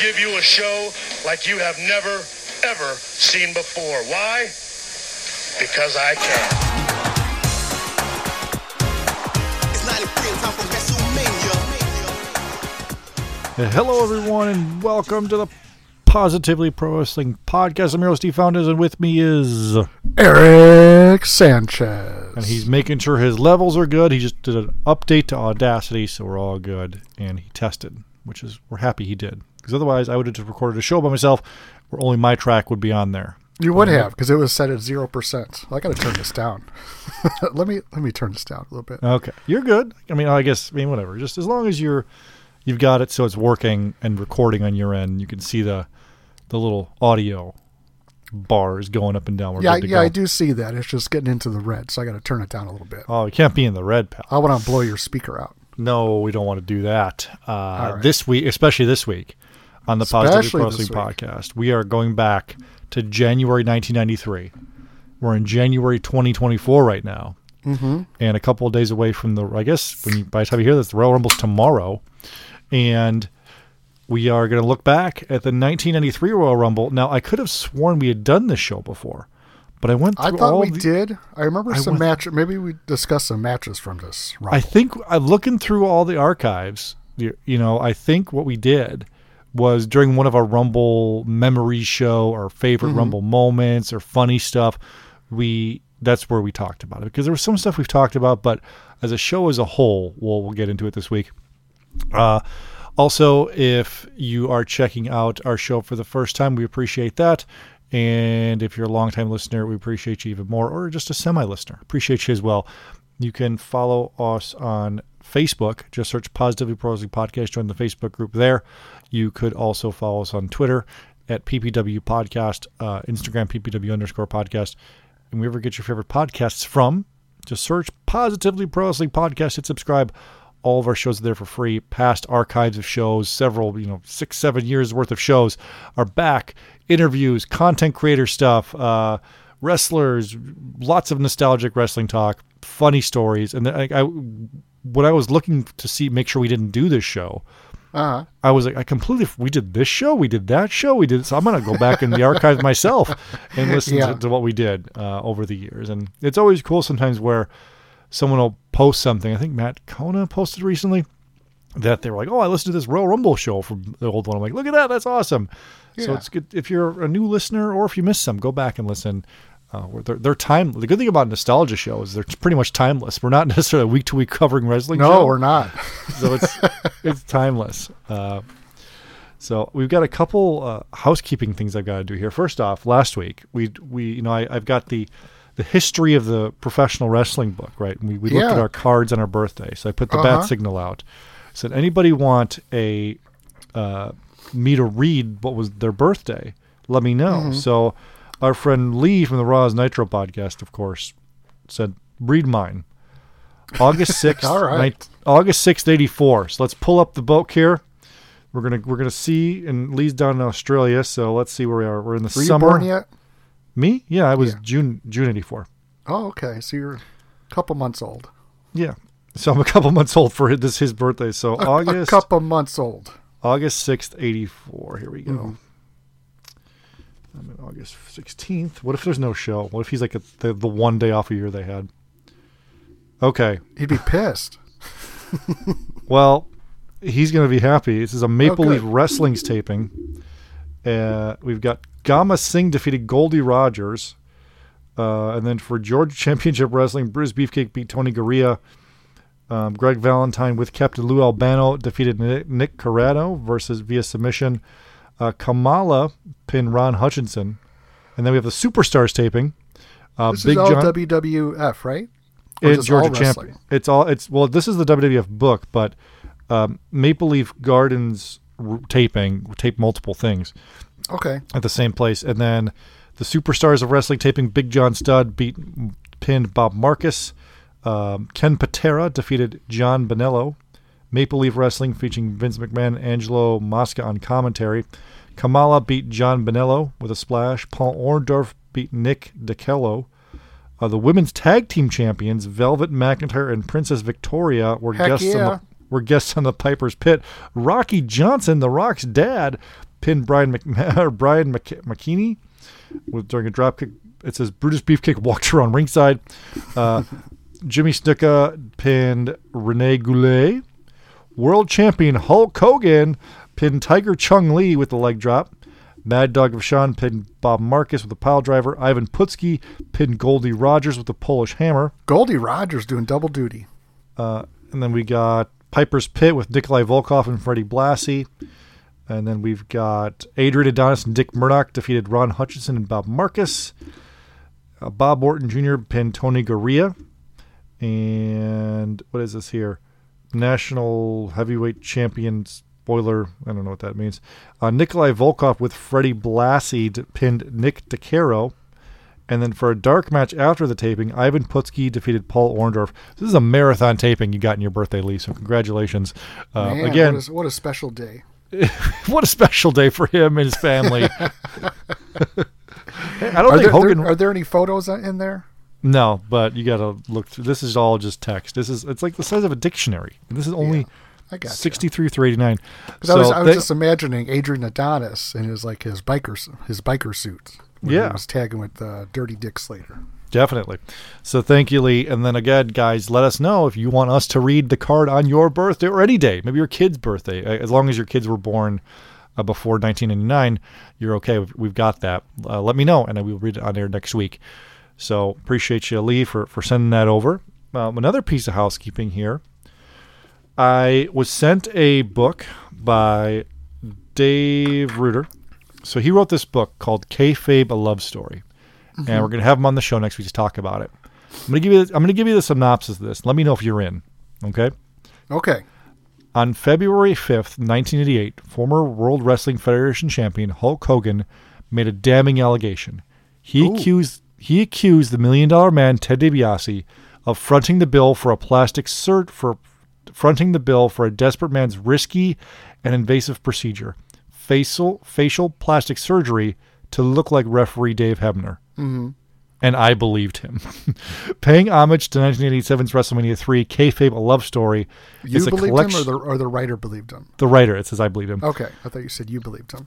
give you a show like you have never, ever seen before. Why? Because I can. It's 93 and time for WrestleMania. Uh, hello, everyone, and welcome to the Positively Pro Wrestling Podcast. I'm your host, Steve Foundas, and with me is, Eric Sanchez. and he's making sure his levels are good. He just did an update to Audacity, so we're all good. And he tested, which is we're happy he did, because otherwise I would have just recorded a show by myself, where only my track would be on there. you would have because it was set at zero percent. I got to turn this down. let me let me turn this down a little bit. Okay, you're good. I mean, I guess I mean whatever. Just as long as you're you've got it so it's working and recording on your end, you can see the the little audio bars going up and down. We're yeah, yeah, go. I do see that. It's just getting into the red, so I got to turn it down a little bit. Oh, it can't be in the red, pal. I want to blow your speaker out. No, we don't want to do that. Uh, right. This week, especially this week, on the Positively Especially Pro Wrestling podcast, we are going back to January 1993. We're in January 2024 right now, mm-hmm. and a couple of days away from the. I guess when you, by the time you hear this, the Royal Rumble's tomorrow, and we are going to look back at the 1993 Royal Rumble. Now, I could have sworn we had done this show before, but I went through I thought we the, did. I remember I some went- match. Maybe we discussed some matches from this. Rumble. I think I'm looking through all the archives. You know, I think what we did was during one of our Rumble memory show, our favorite Rumble moments or funny stuff. We that's where we talked about it because there was some stuff we've talked about, but as a show as a whole, we'll we'll get into it this week. Uh, also, if you are checking out our show for the first time, we appreciate that. And if you're a longtime listener, we appreciate you even more, or just a semi listener, appreciate you as well. You can follow us on Facebook. Just search Positively Pro Wrestling Podcast. Join the Facebook group there. You could also follow us on Twitter at PPW Podcast, uh, Instagram PPW underscore podcast. And wherever you get your favorite podcasts from, just search Positively Pro Wrestling Podcast. Hit subscribe. All of our shows are there for free. Past archives of shows, several, you know, six, seven years worth of shows are back. Interviews, content creator stuff, uh, wrestlers, lots of nostalgic wrestling talk, funny stories. And then I, when I was looking to see, make sure we didn't do this show, Uh-huh. I was like, I completely, we did this show, we did that show, we did. So I'm going to go back in the archive myself and listen Yeah. to, to what we did uh, over the years. And it's always cool sometimes where someone will post something. I think Matt Kona posted recently that they were like, "Oh, I listened to this Royal Rumble show from the old one." I'm like, "Look at that, that's awesome." So it's good if you're a new listener or if you missed some, go back and listen. Uh, they're, they're time. The good thing about nostalgia shows, is they're pretty much timeless. We're not necessarily week to week covering wrestling. No, show we're not. so it's it's timeless. Uh, so we've got a couple uh, housekeeping things I've got to do here. First off, last week we we you know I, I've got the the history of the professional wrestling book right. And we we looked at our cards on our birthday, so I put the Uh-huh. bat signal out. Said anybody want a uh, me to read what was their birthday? Let me know. Mm-hmm. So our friend Lee from the Raws Nitro podcast, of course, said read mine. August sixth, All right. August sixth, eighty four. So let's pull up the book here. We're gonna we're gonna see, and Lee's down in Australia, so let's see where we are. We're in the Were you summer. born yet? Me? Yeah, I was Yeah. June June eighty four. Oh, okay. So you're a couple months old. Yeah, so I'm a couple months old for this his birthday. So A, August a couple months old. August sixth, eighty four. Here we go. Mm-hmm. I'm in August sixteenth. What if there's no show? What if he's like a, the the one day off a year they had? Okay, He'd be pissed. Well, he's going to be happy. This is a Maple Oh, Leaf. Wrestling's taping. Uh, we've got Gama Singh defeated Goldie Rogers. Uh, and then for Georgia Championship Wrestling, Bruce Beefcake beat Tony Garea. Um, Greg Valentine with Captain Lou Albano defeated Nick, Nick Corrado versus via submission. Uh, Kamala pinned Ron Hutchinson. And then we have the Superstars taping. Uh, This Big is all John. WWF, right? Or It's Georgia? Champion. It's all. It's well. This is the WWF book, but um, Maple Leaf Gardens r- taping, tape multiple things Okay. at the same place. And then the Superstars of Wrestling taping Big John Studd beat pinned Bob Marcus. Um, Ken Patera defeated John Bonello. Maple Leaf Wrestling featuring Vince McMahon Angelo Mosca on commentary. Kamala beat John Bonello with a splash. Paul Orndorff beat Nick DiCello. Uh, the women's tag team champions Velvet McIntyre and Princess Victoria were Heck guests on the were guests on the Piper's Pit. Rocky Johnson, The Rock's dad, pinned Brian Mc, Brian Mc, McKinney with during a dropkick. It says Brutus Beefcake walked around ringside. Uh, Jimmy Snuka pinned Rene Goulet. World champion Hulk Hogan pinned Tiger Chung Lee with the leg drop. Mad Dog Vachon pinned Bob Marcus with a pile driver. Ivan Putski pinned Goldie Rogers with the Polish hammer. Goldie Rogers doing double duty. Uh, and then we got Piper's Pit with Nikolai Volkov and Freddie Blassie. And then we've got Adrian Adonis and Dick Murdoch defeated Ron Hutchinson and Bob Marcus. Uh, Bob Orton Jr. pinned Tony Garea. And what is this here? National Heavyweight Champion spoiler. I don't know what that means. Uh, Nikolai Volkov with Freddie Blassie pinned Nick DeCaro. And then for a dark match after the taping, Ivan Putski defeated Paul Orndorff. This is a marathon taping you got in your birthday, Lee. So congratulations. Uh, Man, again, what a, what a special day. what a special day for him and his family. I don't Are think there, Hogan. there- are there any photos in there? no, but you got to look through. This is all just text. This is it's like the size of a dictionary. This is only I got sixty-three through eighty-nine. Because I was, I was they- just imagining Adrian Adonis in his like his biker his biker suit. when Yeah. he was tagging with uh, Dirty Dick Slater. Definitely. So thank you, Lee. And then again, guys, let us know if you want us to read the card on your birthday or any day, maybe your kid's birthday. As long as your kids were born uh, before 1999, you're okay. We've, we've got that. Uh, let me know, and we will read it on air next week. So appreciate you, Lee, for, for sending that over. Um, another piece of housekeeping here. I was sent a book by Dave Reuter. So he wrote this book called Kayfabe: A Love Story, and mm-hmm. we're going to have him on the show next week to talk about it. I'm going to give you. I'm going to give you the synopsis of this. Let me know if you're in. Okay. Okay. On February 5th, 1988, former World Wrestling Federation champion Hulk Hogan made a damning allegation. He accused he accused the Million Dollar Man Ted DiBiase of fronting the bill for a plastic cert for fronting the bill for a desperate man's risky and invasive procedure, facial facial plastic surgery to look like referee Dave Hebner. Mm-hmm. And I believed him. Paying homage to 1987's WrestleMania 3, Kayfabe: A Love Story, You is a believed him, collection. or the or the writer believed him. The writer, it says I believe him. Okay, I thought you said you believed him.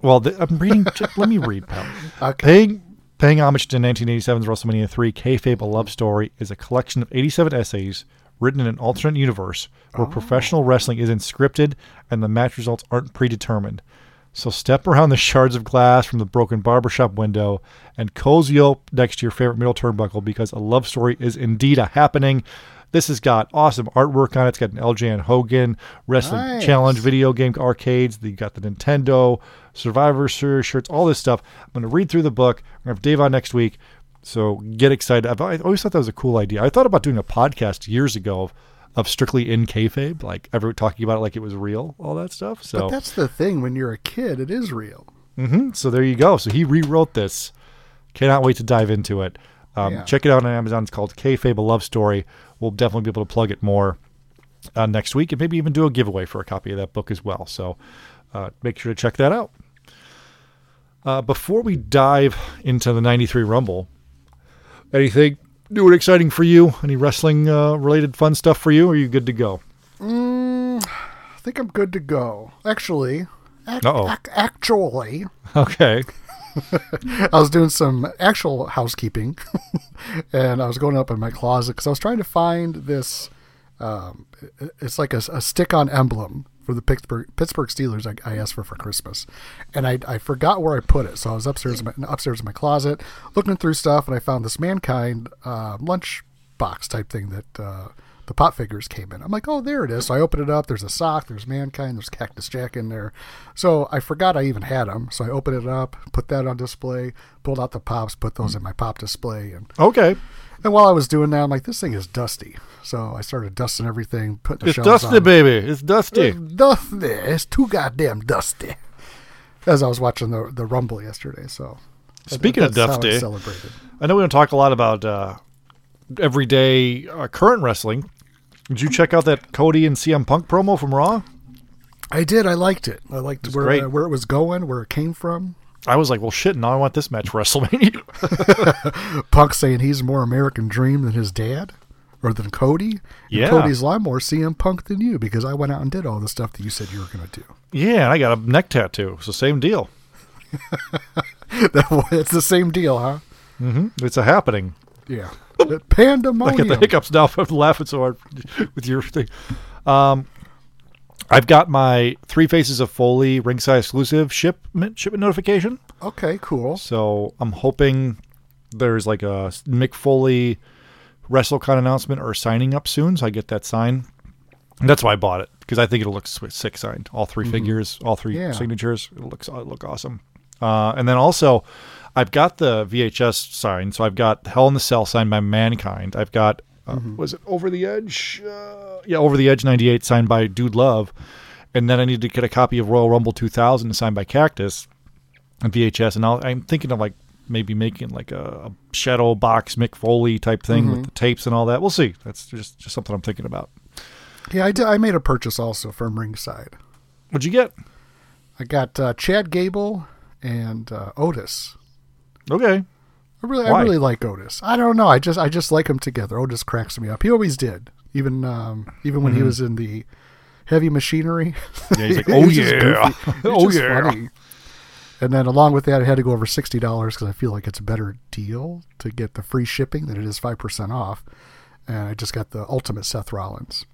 Well, the, I'm reading. just let me read, pal. Okay. Paying paying homage to 1987's WrestleMania 3, Kayfabe: A Love Story is a collection of 87 essays written in an alternate universe where oh. professional wrestling isn't scripted and the match results aren't predetermined. So step around the shards of glass from the broken barbershop window and cozy up next to your favorite middle turnbuckle because a love story is indeed a happening. This has got awesome artwork on it. It's got an LJ and Hogan wrestling Nice. challenge video game arcades. You got the Nintendo Survivor Series shirts, all this stuff. I'm going to read through the book. I'm going to have Dave on next week. So get excited. I've, I always thought that was a cool idea. I thought about doing a podcast years ago of, of strictly in kayfabe, like ever talking about it like it was real, all that stuff. So But that's the thing. When you're a kid, it is real. so there you go. So he rewrote this. Cannot wait to dive into it. Um, Yeah. Check it out on Amazon. It's called Kayfabe: A Love Story. We'll definitely be able to plug it more uh, next week, and maybe even do a giveaway for a copy of that book as well. So uh, make sure to check that out. Uh, before we dive into the '93 Rumble, anything new and exciting for you? Any wrestling uh, related fun stuff for you? Or are you good to go? Mm, I think I'm good to go. Actually, ac- ac- actually, Okay. I was doing some actual housekeeping, and I was going up in my closet because I was trying to find this. Um, it's like a, a stick-on emblem for the Pittsburgh Pittsburgh Steelers. I, I asked for for Christmas, and I, I forgot where I put it. So I was upstairs in my, upstairs in my closet looking through stuff, and I found this mankind uh, lunch box type thing that uh, the pot figures came in. I'm like, oh, there it is. So I open it up. There's a sock. There's mankind. There's Cactus Jack in there. So I forgot I even had them. So I opened it up, put that on display, pulled out the pops, put those in my pop display, and Okay. And while I was doing that, I'm like, this thing is dusty. So I started dusting everything, putting the It's shelves dusty, on. baby. It's dusty. It's dusty. It's too goddamn dusty. As I was watching the the Rumble yesterday, so that- Speaking of how I dusty, celebrated. I know we don't talk a lot about uh, everyday uh, current wrestling. Did you check out that Cody and CM Punk promo from Raw? I did. I liked it. I liked was where uh, where it was going, where it came from. I was like, well, shit, now I want this match WrestleMania. Punk saying he's more American Dream than his dad, or than Cody. And Yeah. Cody's a lot more CM Punk than you because I went out and did all the stuff that you said you were going to do. yeah, and I got a neck tattoo. It's the same deal. it's the same deal, huh? It's a happening. Yeah. Pandemonium. I get the hiccups now from laughing so hard with your thing. Um, I've got my Three Faces of Foley ringside exclusive shipment shipment notification. Okay, cool. So I'm hoping there's like a Mick Foley WrestleCon announcement or signing up soon, so I get that sign. And that's why I bought it because I think it'll look sick signed. All 3 figures, all three Yeah. signatures. It looks it'll look awesome. Uh, and then also, I've got the VHS signed. So I've got Hell in the Cell signed by Mankind. I've got uh, was it Over the Edge? Uh, yeah, Over the Edge '98 signed by Dude Love. And then I need to get a copy of Royal Rumble 2000 signed by Cactus and VHS, and I'll, I'm thinking of like maybe making like a, a shadow box Mick Foley type thing with the tapes and all that. We'll see. That's just just something I'm thinking about. Yeah, I, did, I made a purchase also from Ringside. What'd you get? I got uh, Chad Gable and uh, Otis. Okay, I really, Why? I really like Otis. I don't know. I just, I just like him together. Otis cracks me up. He always did, even, um, even when he was in the heavy machinery. Mm-hmm. yeah, he's like, oh He's yeah, oh yeah. funny. And then along with that, I had to go over sixty dollars because I feel like it's a better deal to get the free shipping than it is five percent off. And I just got the ultimate Seth Rollins.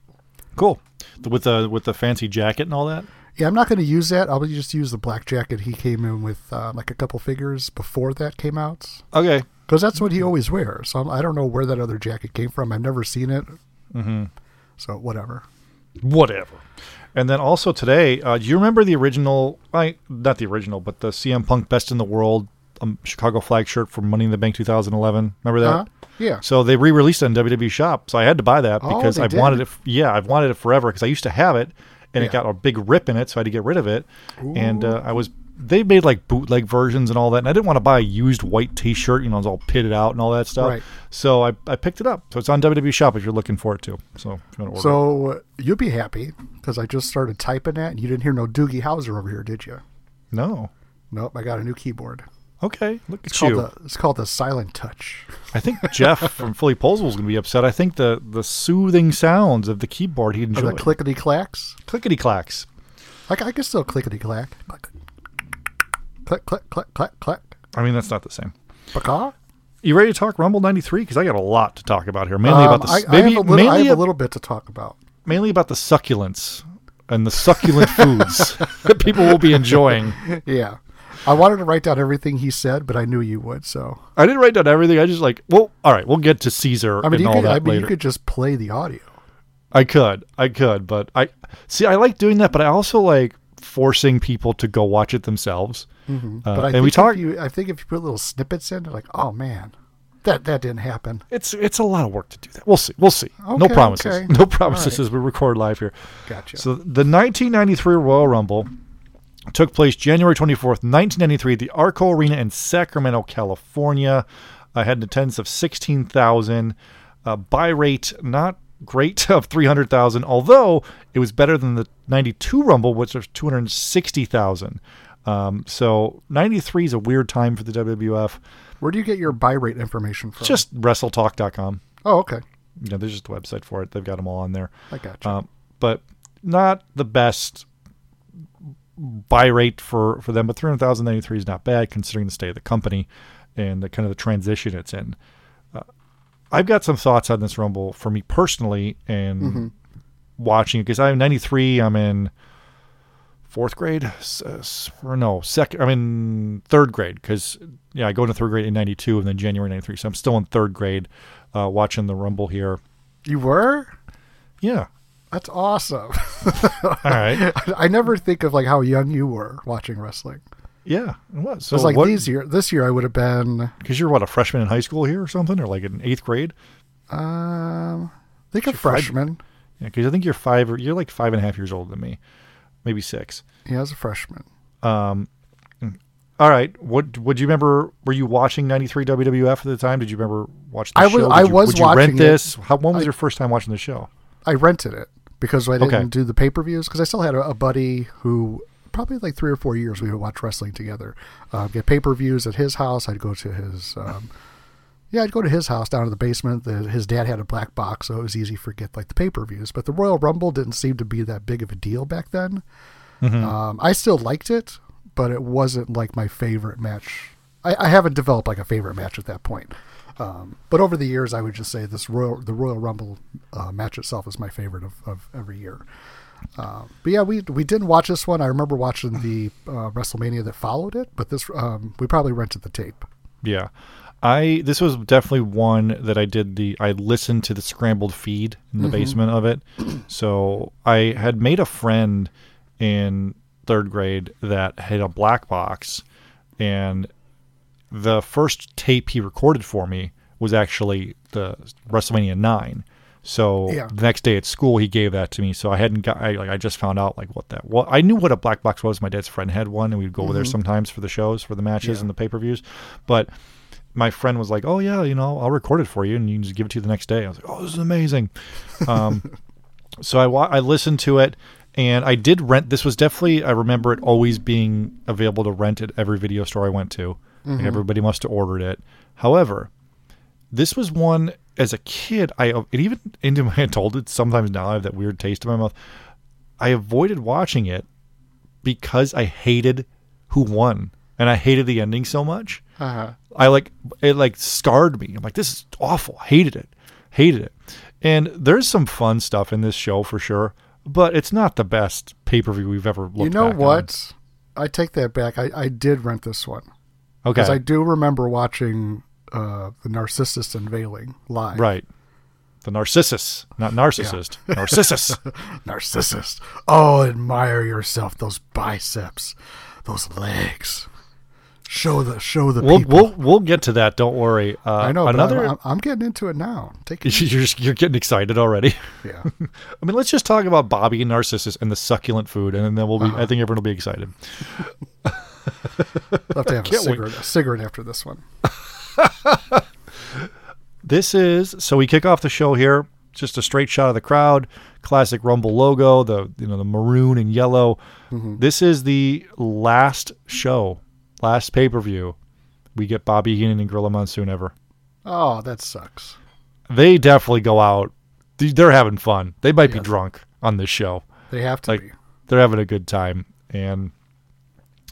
Cool. With the with the fancy jacket and all that. Yeah, I'm not going to use that. I'll just use the black jacket he came in with, uh, like a couple figures before that came out, Okay. because that's what he always wears. So I'm, I don't know where that other jacket came from. I've never seen it. Mm-hmm. So whatever. Whatever. And then also today, uh, do you remember the original? I not the original, but the CM Punk Best in the World um, Chicago flag shirt from Money in the Bank 2011. Remember that? Uh-huh. Yeah. So they re-released it on WWE Shop, so I had to buy that Oh, because they I've did? wanted it. Yeah, I've wanted it forever because I used to have it, and Yeah. it got a big rip in it, so I had to get rid of it. And uh, I was they made like bootleg versions and all that, and I didn't want to buy a used white T-shirt, you know, it's all pitted out and all that stuff. Right. So I, I picked it up. So it's on WWE Shop if you're looking for it too. So you want to order. it. So uh, you'll be happy because I just started typing that, and you didn't hear no Doogie Howser over here, did you? no, Nope. I got a new keyboard. Okay, look It's at you. the it's called the Silent Touch. I think Jeff from Philly Postal is going to be upset. I think the the soothing sounds of the keyboard he Or the clickety clacks. clickety clacks. Like I can still clickety clack. Click click click click click. I mean, that's not the same. Pacaw? You ready to talk Rumble '93? Because I got a lot to talk about here. Mainly Um, about the I, s- I maybe have, a little, I have a- a little bit to talk about. mainly about the succulents and the succulent foods that people will be enjoying. Yeah. I wanted to write down everything he said, but I knew you would. So I didn't write down everything. I just like, well, all right, we'll get to Caesar I mean, and you all could. I mean, later. you could just play the audio. I could, I could, but I see. I like doing that, but I also like forcing people to go watch it themselves. Uh, Mm-hmm. But I and think we talk. If you, I think if you put little snippets in, they're like, oh man, that that didn't happen. It's it's a lot of work to do that. We'll see. We'll see. no promises. okay. No promises All as we record live here. Gotcha. So the 1993 Royal Rumble took place January 24th, 1993 at the Arco Arena in Sacramento, California. I had an attendance of 16,000. Uh, buy rate not great of 300,000, although it was better than the 92 Rumble, which was 260,000. Um, so 93 is a weird time for the WWF. Where do you get your buy rate information from? Just WrestleTalk.com. oh, okay. You know, there's just a website for it. They've got them all on there. I got you. Um, but not the best buy rate for, for them. But 300,093 is not bad considering the state of the company and the kind of the transition it's in. Uh, I've got some thoughts on this Rumble for me personally and Mm-hmm. watching it because I'm 93. I'm in fourth grade or no second. I'm in third grade because yeah, I go into third grade in 92 and then January 93. So I'm still in third grade uh, watching the Rumble here. you were? Yeah. That's awesome. All right. I never think of like how young you were watching wrestling. Yeah, it was. So It was like what, these year. This year I would have been. because you're what a freshman in high school here or something, or like in eighth grade. Um, I think a five- freshman. Yeah, because I think you're five or you're like five and a half years older than me, maybe six. Yeah, as a freshman. Um, All right. What would you remember? Were you watching '93 WWF at the time? Did you remember watching? The I was- show? Did I you, was Would you watching rent it. this? How? When was I- your first time watching the show? I rented it because I didn't Okay. do the pay per views because I still had a, a buddy who probably like three or four years we would watch wrestling together. Uh, get pay per views at his house. I'd go to his. Um, yeah, I'd go to his house down in the basement. The, his dad had a black box, so it was easy for get like the pay per views. But the Royal Rumble didn't seem to be that big of a deal back then. Um, I still liked it, but it wasn't like my favorite match. I, I haven't developed like a favorite match at that point. Um, but over the years, I would just say this Royal the Royal Rumble uh, match itself is my favorite of, of every year. Uh, but yeah, we we didn't watch this one. I remember watching the uh, WrestleMania that followed it, but this um, we probably rented the tape. Yeah. I this was definitely one that I did the I listened to the scrambled feed in the basement of it. So I had made a friend in third grade that had a black box and the first tape he recorded for me was actually the WrestleMania nine. So Yeah. the next day at school, he gave that to me. So I hadn't got, I, like, I just found out like what that. Well, I knew what a black box was. My dad's friend had one, and we'd go over there sometimes for the shows, for the matches, and the pay per views. But my friend was like, "Oh yeah, you know, I'll record it for you, and you can just give it to you the next day." I was like, "Oh, this is amazing." Um, so I wa- I listened to it, and I did rent. This was definitely I remember it always being available to rent at every video store I went to. Like, everybody must have ordered it. However, this was one as a kid. I it even into my adulthood. Sometimes now I have that weird taste in my mouth. I avoided watching it because I hated who won, and I hated the ending so much. Uh-huh. I like it like scarred me. I'm like, this is awful. Hated it. Hated it. And there's some fun stuff in this show for sure, but it's not the best pay per view we've ever looked you know back on. what? I take that back. I, I did rent this one Okay. because I do remember watching uh, the Narcissus unveiling live. right. The Narcissus, not narcissist. Narcissus. Narcissus. Oh, admire yourself. Those biceps, those legs. Show the show the we'll people. we'll we'll get to that. Don't worry. Uh, I know, another. I'm, I'm getting into it now. Take it. you're you're getting excited already. Yeah. I mean, let's just talk about Bobby and Narcissus and the succulent food, and then we'll be. Uh-huh. I think everyone will be excited. I'll have to have a cigarette, a cigarette after this one. This is so we kick off the show here. Just a straight shot of the crowd, classic Rumble logo, the you know the maroon and yellow. Mm-hmm. This is the last show, last pay per view. We get Bobby Heenan and Gorilla Monsoon ever. Oh, that sucks. They definitely go out. they- They're having fun. They might be drunk on this show. They have to Like be. they're having a good time, and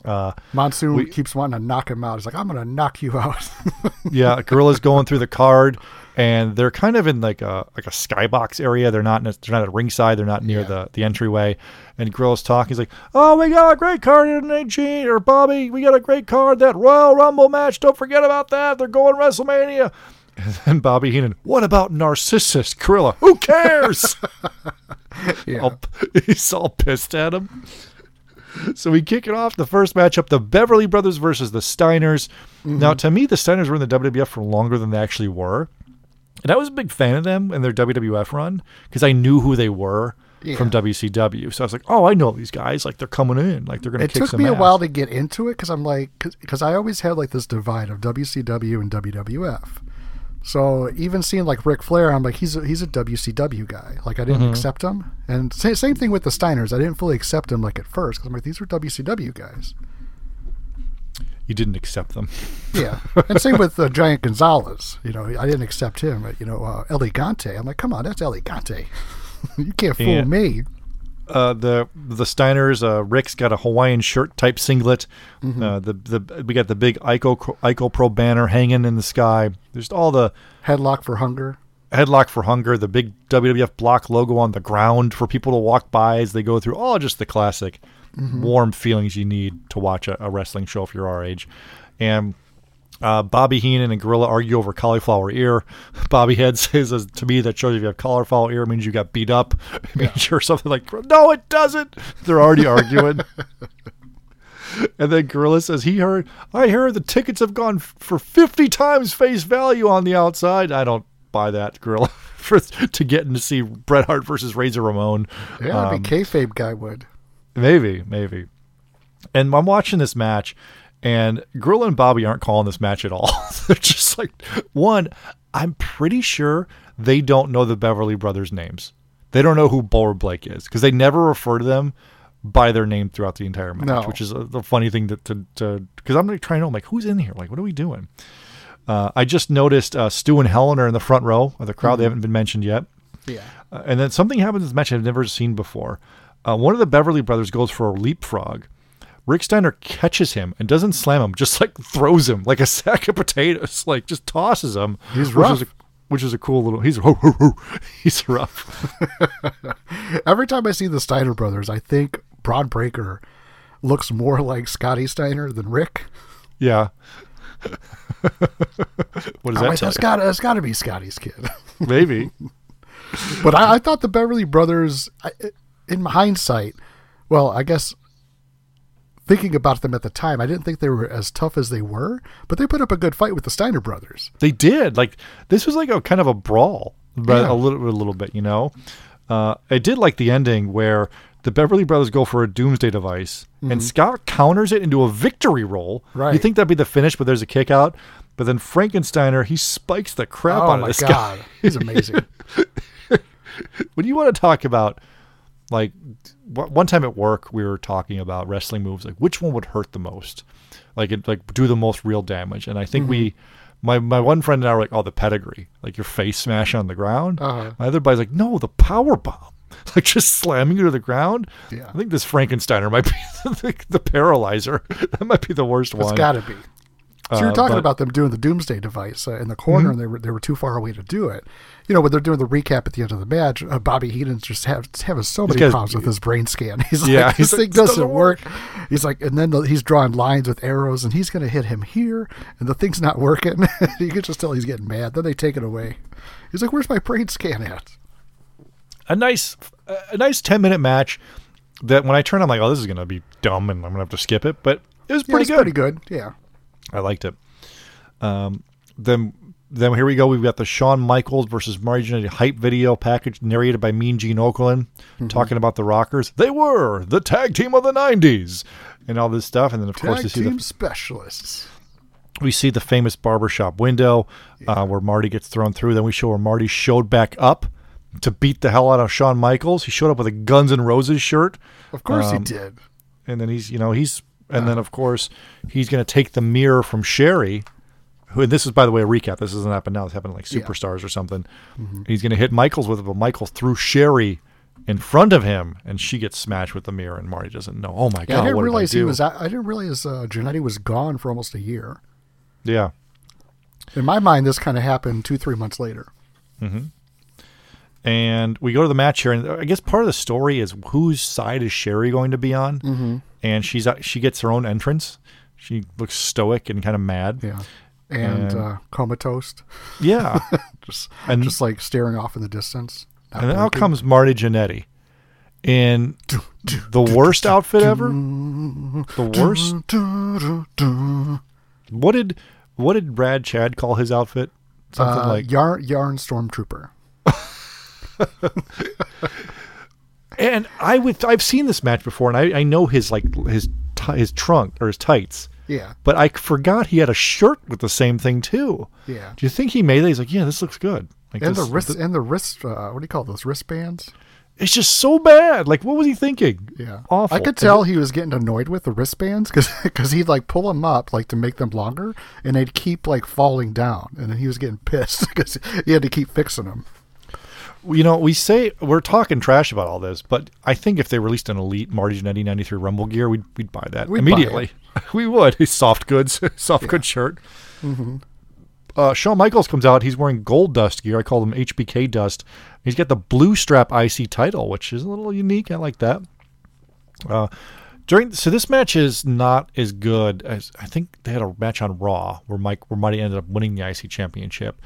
Uh, Monsoon we- keeps wanting to knock him out. He's like, I'm going to knock you out. yeah, Gorilla's going through the card, and they're kind of in like a like a skybox area. They're not they're not at ringside. They're not near Yeah. the the entryway. And Gorilla's talking. He's like, "Oh, we got a great card in Gene or Bobby. We got a great card. That Royal Rumble match. Don't forget about that. They're going WrestleMania." And then Bobby Heenan, what about Narcissus? Gorilla, who cares? yeah. all, he's all pissed at him. So we kick it off. The first matchup, the Beverly Brothers versus the Steiners. Mm-hmm. Now, to me, the Steiners were in the WWF for longer than they actually were. And I was a big fan of them in their WWF run because I knew who they were from Yeah. WCW. So I was like, oh, I know these guys. Like, they're coming in. Like, they're going to It kick took me a while to get into it because I'm like, because I always had like this divide of WCW and WWF. So even seeing like Ric Flair, I'm like, he's a, he's a WCW guy. Like I didn't Mm-hmm. accept him, and sa- same thing with the Steiners. I didn't fully accept him like at first because I'm like, these are WCW guys. You didn't accept them. Yeah, and same with uh, Giant Gonzalez. You know, I didn't accept him. But, you know, uh, El Gigante. I'm like, come on, that's El Gigante. you can't fool Yeah. me. Uh, the the Steiners. Uh, Rick's got a Hawaiian shirt type singlet. Mm-hmm. Uh, the the we got the big Ico Ico Pro banner hanging in the sky. There's all the Headlock for hunger. headlock for hunger. The big WWF block logo on the ground for people to walk by as they go through. All just the classic warm feelings you need to watch a, a wrestling show if you're our age. And uh, Bobby Heenan and Gorilla argue over cauliflower ear. Bobby Head says to me that shows if you have cauliflower ear it means you got beat up. It means you're something like no, it doesn't. They're already arguing. And then Gorilla says he heard. I heard the tickets have gone f- for fifty times face value on the outside. I don't buy that Gorilla for to getting to see Bret Hart versus Razor Ramon. Yeah, Um, the kayfabe guy would. Maybe, maybe. And I'm watching this match, and Gorilla and Bobby aren't calling this match at all. They're just like, one, I'm pretty sure they don't know the Beverly Brothers' names. They don't know who Bull Blake is because they never refer to them by their name throughout the entire match, No. which is a, the funny thing to to because I'm like trying to I'm like, who's in here? Like, what are we doing? Uh, I just noticed uh, Stu and Helen are in the front row of the crowd. They haven't been mentioned yet. Yeah. Uh, and then something happens in this match I've never seen before. Uh, one of the Beverly brothers goes for a leapfrog. Rick Steiner catches him and doesn't slam him, just like throws him like a sack of potatoes, like just tosses him. He's which rough. Is a, which is a cool little. He's he's rough. Every time I see the Steiner brothers, I think Bron Breakker looks more like Scotty Steiner than Rick. Yeah. what does I'm that like, tell that's you? got that's got to be Scotty's kid. Maybe. but I, I thought the Beverly Brothers, I, in hindsight, well, I guess thinking about them at the time, I didn't think they were as tough as they were, but they put up a good fight with the Steiner brothers. They did. Like this was like a kind of a brawl, but Yeah. a little a little bit, you know. Uh, I did like the ending where the Beverly Brothers go for a doomsday device, and Scott counters it into a victory roll. Mm-hmm. Right. You think that'd be the finish, but there's a kick out. But then Frankensteiner he spikes the crap oh out of my this god, guy. he's amazing. when you want to talk about like w- one time at work we were talking about wrestling moves like which one would hurt the most like it like do the most real damage and i think we Mm-hmm. my my one friend and i were like oh the pedigree like your face smash on the ground Uh-huh. my other buddy's like no the power bomb like just slamming you to the ground Yeah. i think this frankensteiner might be the, the paralyzer that might be the worst It's one It's got to be. So you're Uh, talking but- about them doing the Doomsday device uh, in the corner, and they were they were too far away to do it. You know, when they're doing the recap at the end of the match, uh, Bobby Heenan's just have, having so many problems with his brain scan. He's like, Yeah, this like, thing "This doesn't doesn't work. He's like, and then the, he's drawing lines with arrows, and he's going to hit him here, and the thing's not working. you can just tell he's getting mad. Then they take it away. He's like, "Where's my brain scan at?" a nice a nice 10 minute match that when i turn i'm like oh this is gonna be dumb and i'm gonna have to skip it but it was Yeah, pretty it's good Pretty good. Yeah. I liked it. Um, then then here we go. We've got the Shawn Michaels versus Marty Jannetty hype video package narrated by Mean Gene Okerlund, Mm-hmm. talking about the Rockers. They were the tag team of the '90s, and all this stuff. And then of course Tag we see the specialists. we see the famous barbershop window uh, where Marty gets thrown through. Then we show where Marty showed back up to beat the hell out of Shawn Michaels. He showed up with a Guns N' Roses shirt. Of course Um, he did. and then he's you know he's and then of course he's going to take the mirror from Sherry, who and this is by the way a recap. This doesn't happen now. This happened like Yeah. Superstars or something. He's going to hit Michaels with it, but Michaels threw Sherry in front of him, and she gets smashed with the mirror, and Marty doesn't know. Oh my Yeah, god! I didn't what did realize I he was. I didn't realize uh, Jannetty was gone for almost a year. Yeah, In my mind, this kind of happened two, three months later. and we go to the match here, and I guess part of the story is whose side is Sherry going to be on, mm-hmm. and she's uh, she gets her own entrance. She looks stoic and kind of mad. Yeah, and, And- uh, comatose, Yeah. just And- just like staring off in the distance. And then out comes Marty Jannetty in the worst outfit ever. The worst. What did what did Brad Chad call his outfit? Something uh, like yarn yarn stormtrooper. and I would I've seen this match before and I, I know his like his t- his trunk or his tights. Yeah, But I forgot he had a shirt with the same thing too. Yeah. Do you think he made that? He's like, yeah, this looks good. Like and this- the wrist th- and the wrist. Uh, what do you call those wristbands? it's just so bad. Like, what was he thinking? Yeah, awful. I could tell he was getting annoyed with the wristbands because he'd like pull them up like to make them longer, and they'd keep like falling down, and then he was getting pissed because he had to keep fixing them. You know, we say we're talking trash about all this, but I think if they released an elite Marty Jannetty '93 Rumble gear, we'd we'd buy that We'd buy immediately. we would. Soft goods, soft goods shirt. Uh, Shawn Michaels comes out. He's wearing gold dust gear. I call them HBK dust. He's got the blue strap IC title, which is a little unique. I like that. Uh, during so this match is not as good as I think they had a match on Raw where Mike where Marty ended up winning the IC championship.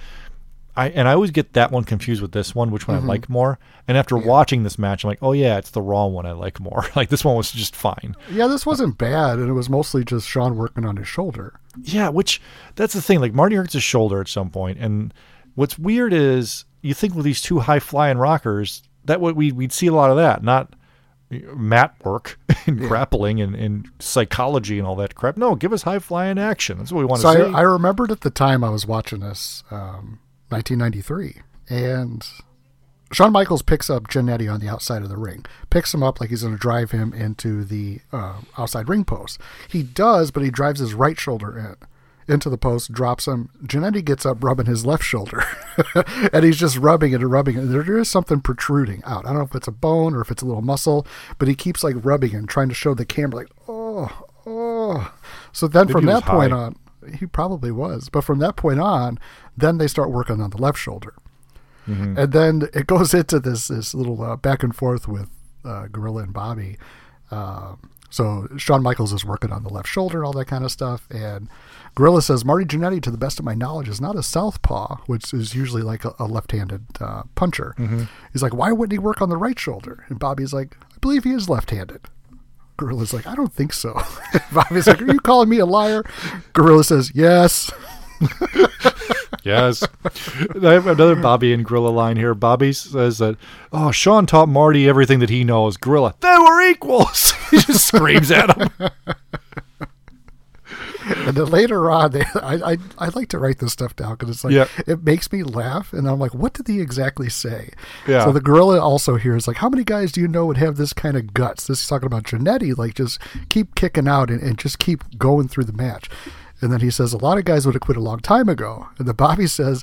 I and I always get that one confused with this one, which one I like more. And after watching this match, I'm like, oh yeah, it's the Raw one I like more. like this one was just fine. Yeah, this wasn't bad, and it was mostly just Shawn working on his shoulder. Yeah, which that's the thing. Like Marty hurts his shoulder at some point, and what's weird is you think with these two high flying rockers that what we we'd see a lot of that, not mat work and grappling and, and psychology and all that crap. No, give us high flying action. That's what we want So to see. I, I remembered at the time I was watching this, um, 1993, and Shawn Michaels picks up Jannetty on the outside of the ring, picks him up like he's going to drive him into the uh, outside ring post. He does, but he drives his right shoulder in into the post, drops him. Jannetty gets up, rubbing his left shoulder, and he's just rubbing it and rubbing it. There, is something protruding out. I don't know if it's a bone or if it's a little muscle, but he keeps like rubbing and trying to show the camera, like, oh, oh. So then Maybe from that point on, he probably was. But from that point on, then they start working on the left shoulder. Mm-hmm. And then it goes into this this little uh, back and forth with uh, Gorilla and Bobby. Uh, so Shawn Michaels is working on the left shoulder and all that kind of stuff. And Gorilla says Marty Jannetty, to the best of my knowledge, is not a southpaw, which is usually like a, a left-handed uh, puncher. Mm-hmm. He's like, why wouldn't he work on the right shoulder? And Bobby's like, I believe he is left-handed. Gorilla's like, I don't think so. Bobby's like, Are you calling me a liar? Gorilla says, Yes. Yes. I have another Bobby and Gorilla line here. Bobby says that, oh, Shawn taught Marty everything that he knows. Gorilla, they were equals. he just screams at him. And then later on, they, I, I I like to write this stuff down because it's like Yeah. it makes me laugh, and I'm like, what did he exactly say? Yeah. So the gorilla also hears like, how many guys do you know would have this kind of guts? This is talking about Jannetty, like just keep kicking out and, and just keep going through the match. And then he says a lot of guys would have quit a long time ago. And the Bobby says,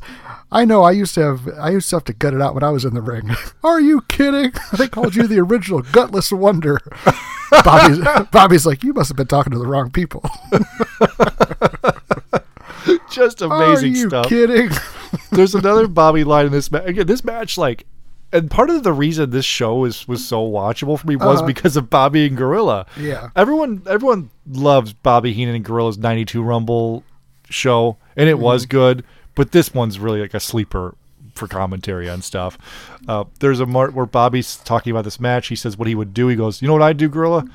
"I know. I used to have. I used to have to gut it out when I was in the ring. Are you kidding? They called you the original gutless wonder." Bobby's, Bobby's like, "You must have been talking to the wrong people." Just amazing stuff. Are you stuff. kidding? There's another Bobby line in this match. Again, this match, like, and part of the reason this show was was so watchable for me was because of Bobby and Gorilla. Yeah. everyone everyone loves Bobby Heenan and Gorilla's '92 Rumble show, and it Mm-hmm. was good. But this one's really like a sleeper for commentary on stuff. Uh, there's a part where Bobby's talking about this match. He says what he would do. He goes, "You know what I'd do, Gorilla?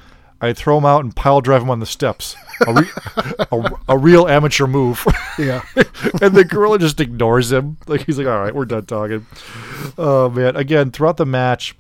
I'd throw him out and pile drive him on the steps. A, re- a, a real amateur move." yeah. and the gorilla just ignores him. Like he's like, "All right, we're done talking." Oh man! Again, throughout the match,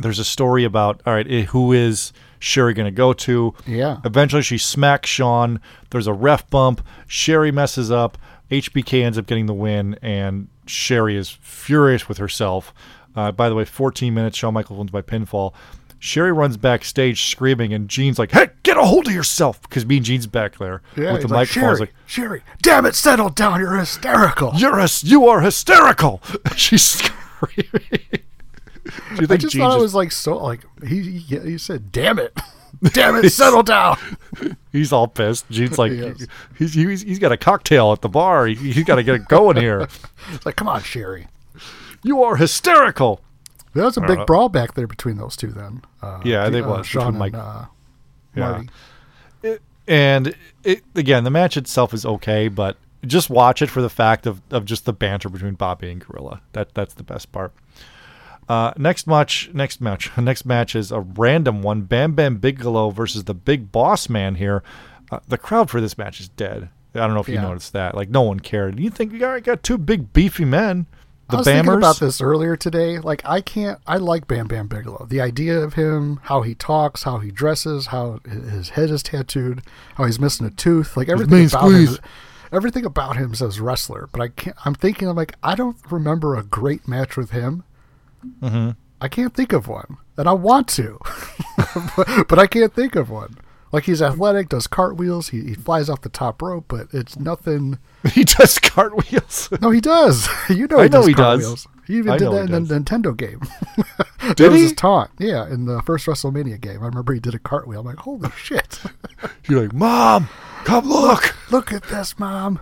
there's a story about all right, eh, who is Sherry going to go to? Yeah. Eventually, she smacks Shawn. There's a ref bump. Sherry messes up. HBK ends up getting the win, and Sherry is furious with herself. Uh, by the way, 14 minutes. Shawn Michaels wins by pinfall. Sherry runs backstage screaming, and Gene's like, "Hey, get a hold of yourself!" Because Mean Gene's back there Yeah, with the like, microphone. Sherry, like, Sherry, damn it, settle down. You're hysterical. you're hys- you are hysterical. She's screaming. Do you I just Gene thought it was like so like he he, he said, "Damn it, damn it, settle down." he's all pissed? Gene's like, Yes. he's, he's he's got a cocktail at the bar. He, he's got to get it going here. It's like, come on, Sherry. You are hysterical. There was a know. big brawl back there between those two. Then, uh, Yeah, they uh, was, Shawn between Mike- and uh, Yeah. Marty. And it, again, the match itself is okay, but just watch it for the fact of, of just the banter between Bobby and Gorilla. That that's the best part. Uh, next match, next match, next match is a random one: Bam Bam Bigelow versus the Big Boss Man. Here, uh, the crowd for this match is dead. I don't know if you Yeah. noticed that. Like no one cared. You think you got, got two big beefy men? The I was Bammers. thinking about this earlier today. Like, I can't. I like Bam Bam Bigelow. The idea of him, how he talks, how he dresses, how his head is tattooed, how he's missing a tooth. Like everything about squeeze. him. Everything about him says wrestler. But I can't. I'm thinking. I'm like, I don't remember a great match with him. Mm-hmm. I can't think of one, and I want to, but, but I can't think of one. Like he's athletic, does cartwheels, he, he flies off the top rope, but it's nothing. he does cartwheels. No, he does. You know, I he know does he does. He even I did that in the. Nintendo game. that Did was he? his taunt. Yeah, in the first WrestleMania game, I remember he did a cartwheel. I'm like, holy shit! You're like, Mom, come look. Look at this, mom.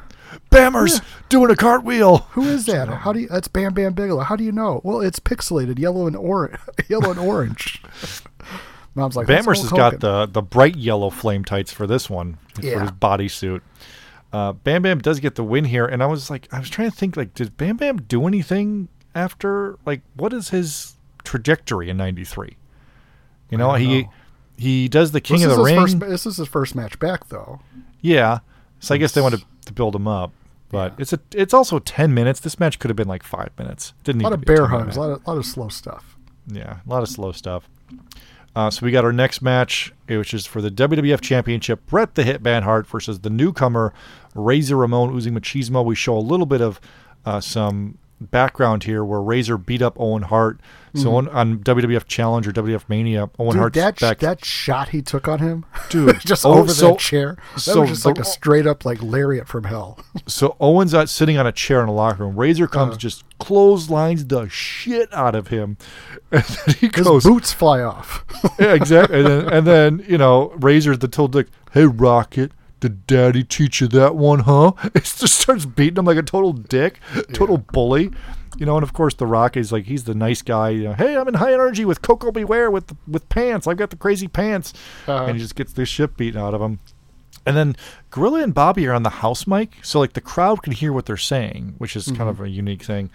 Bammer's doing a cartwheel. Who is that? How do you? That's Bam Bam Bigelow. How do you know? Well, it's pixelated, yellow and orange. yellow and orange. Mom's like, "That's Bammers has got the the bright yellow flame tights for this one for his bodysuit. Uh, Bam Bam does get the win here, and I was like, I was trying to think, like, did Bam Bam do anything after? Like, what is his trajectory in '93? You know, he know. he does the King this of the Ring. First, this is his first match back, though. Yeah. So I guess they want to build them up. But it's a it's also 10 minutes. This match could have been like 5 minutes. Didn't A lot to of bear hugs, a lot of, lot of slow stuff. Yeah, a lot of slow stuff. Uh, so we got our next match, eh, which is for the WWF Championship: Bret the Hitman Hart versus the newcomer Razor Ramon Uzi Machismo. We show a little bit of uh, some background here, where Razor beat up Owen Hart. So on, on WWF Challenge or WWF Mania, Owen Mm-hmm. Hart's that back. that shot he took on him, Dude, just oh, over so- that chair. That so was just like a straight up like lariat from hell. So Owen's out sitting on a chair in the locker room. Razor comes, just clotheslines the shit out of him, and then he His goes, boots fly off. yeah, exactly. And then, and then you know, Razor the told Dick, "Hey, Rocket, did Daddy teach you that one, huh?" It just starts beating him like a total dick, total bully. You know, and of course the Rock is like he's the nice guy. You know, hey, I'm in high energy with Koko B. Ware with with pants. I've got the crazy pants, Uh-huh. and he just gets the shit beaten out of him. And then Gorilla and Bobby are on the house mic, so like the crowd can hear what they're saying, which is kind of a unique thing.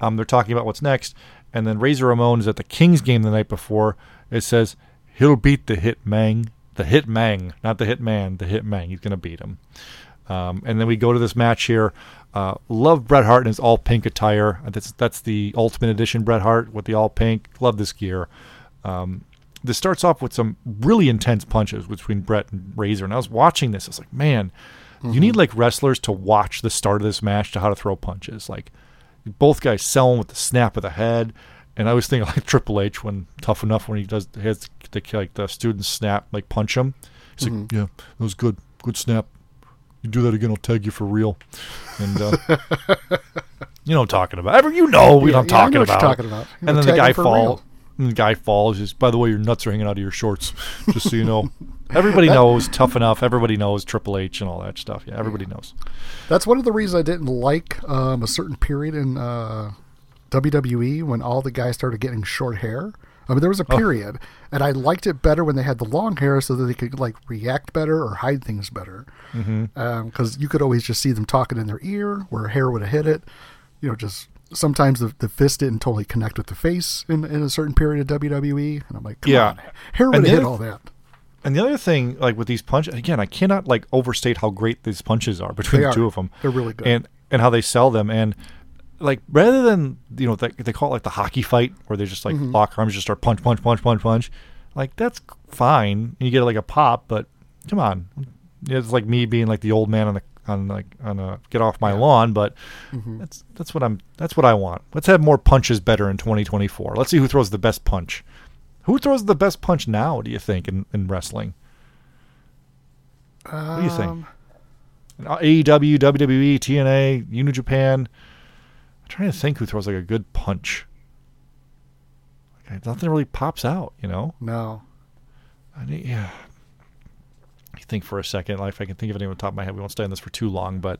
Um, they're talking about what's next, and then Razor Ramon is at the Kings game the night before. It says he'll beat the Hit Mang, the Hit Mang, not the Hit Man, the Hit Mang. He's gonna beat him. Um, and then we go to this match here. Uh, love Bret Hart in his all pink attire. That's that's the Ultimate Edition Bret Hart with the all pink. Love this gear. Um, this starts off with some really intense punches between Bret and Razor. And I was watching this. I was like, man, you need like wrestlers to watch the start of this match to how to throw punches. Like both guys selling with the snap of the head. And I was thinking like Triple H when tough enough when he does has the like the students snap like punch him. He's like, yeah, that was good, good snap. You do that again, I'll tag you for real. And uh, you know what I'm talking about. Ever you know what Yeah, I'm yeah, I talking know what you're about. talking about. And then the guy for fall. And the guy falls. Just by the way, your nuts are hanging out of your shorts. Just so you know, everybody knows tough enough. Everybody knows Triple H and all that stuff. Yeah, everybody knows. That's one of the reasons I didn't like um, a certain period in uh, WWE when all the guys started getting short hair. I mean, there was Oh. a period, and I liked it better when they had the long hair so that they could like react better or hide things better. Because Mm-hmm. you could always just see them talking in their ear where hair would have hit it. You know, just sometimes the, the fist didn't totally connect with the face in, in a certain period of WWE, and I'm like, come Yeah. on, hair would have hit other- all that. And the other thing, like with these punches, again, I cannot like overstate how great these punches are between They the are. two of them. They're really good. and and how they sell them. And like rather than you know they, they call it like the hockey fight where they just like Mm-hmm. lock arms, just start punch, punch, punch, punch, punch. Like that's fine, and you get like a pop, but come on, it's like me being like the old man on the on like on a get off my lawn. But Mm-hmm. that's that's what I'm that's what I want. Let's have more punches better in 2024. Let's see who throws the best punch. Who throws the best punch now? Do you think in, in wrestling? What do you think? Um, AEW, WWE, TNA, New Japan. Trying to think who throws like a good punch. Okay, nothing really pops out, you know. No. I need, yeah. You think for a second, like if I can think of anyone on top of my head, we won't stay on this for too long, but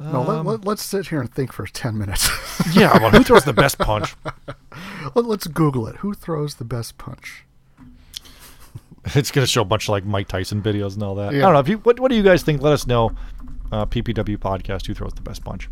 No, let, Um, let, let's sit here and think for 10 minutes. yeah, well, who throws the best punch? Let, let's Google it. Who throws the best punch? It's gonna show a bunch of like Mike Tyson videos and all that. I don't know. If you, what what do you guys think? Let us know. Uh, PPW podcast. Who throws the best punch?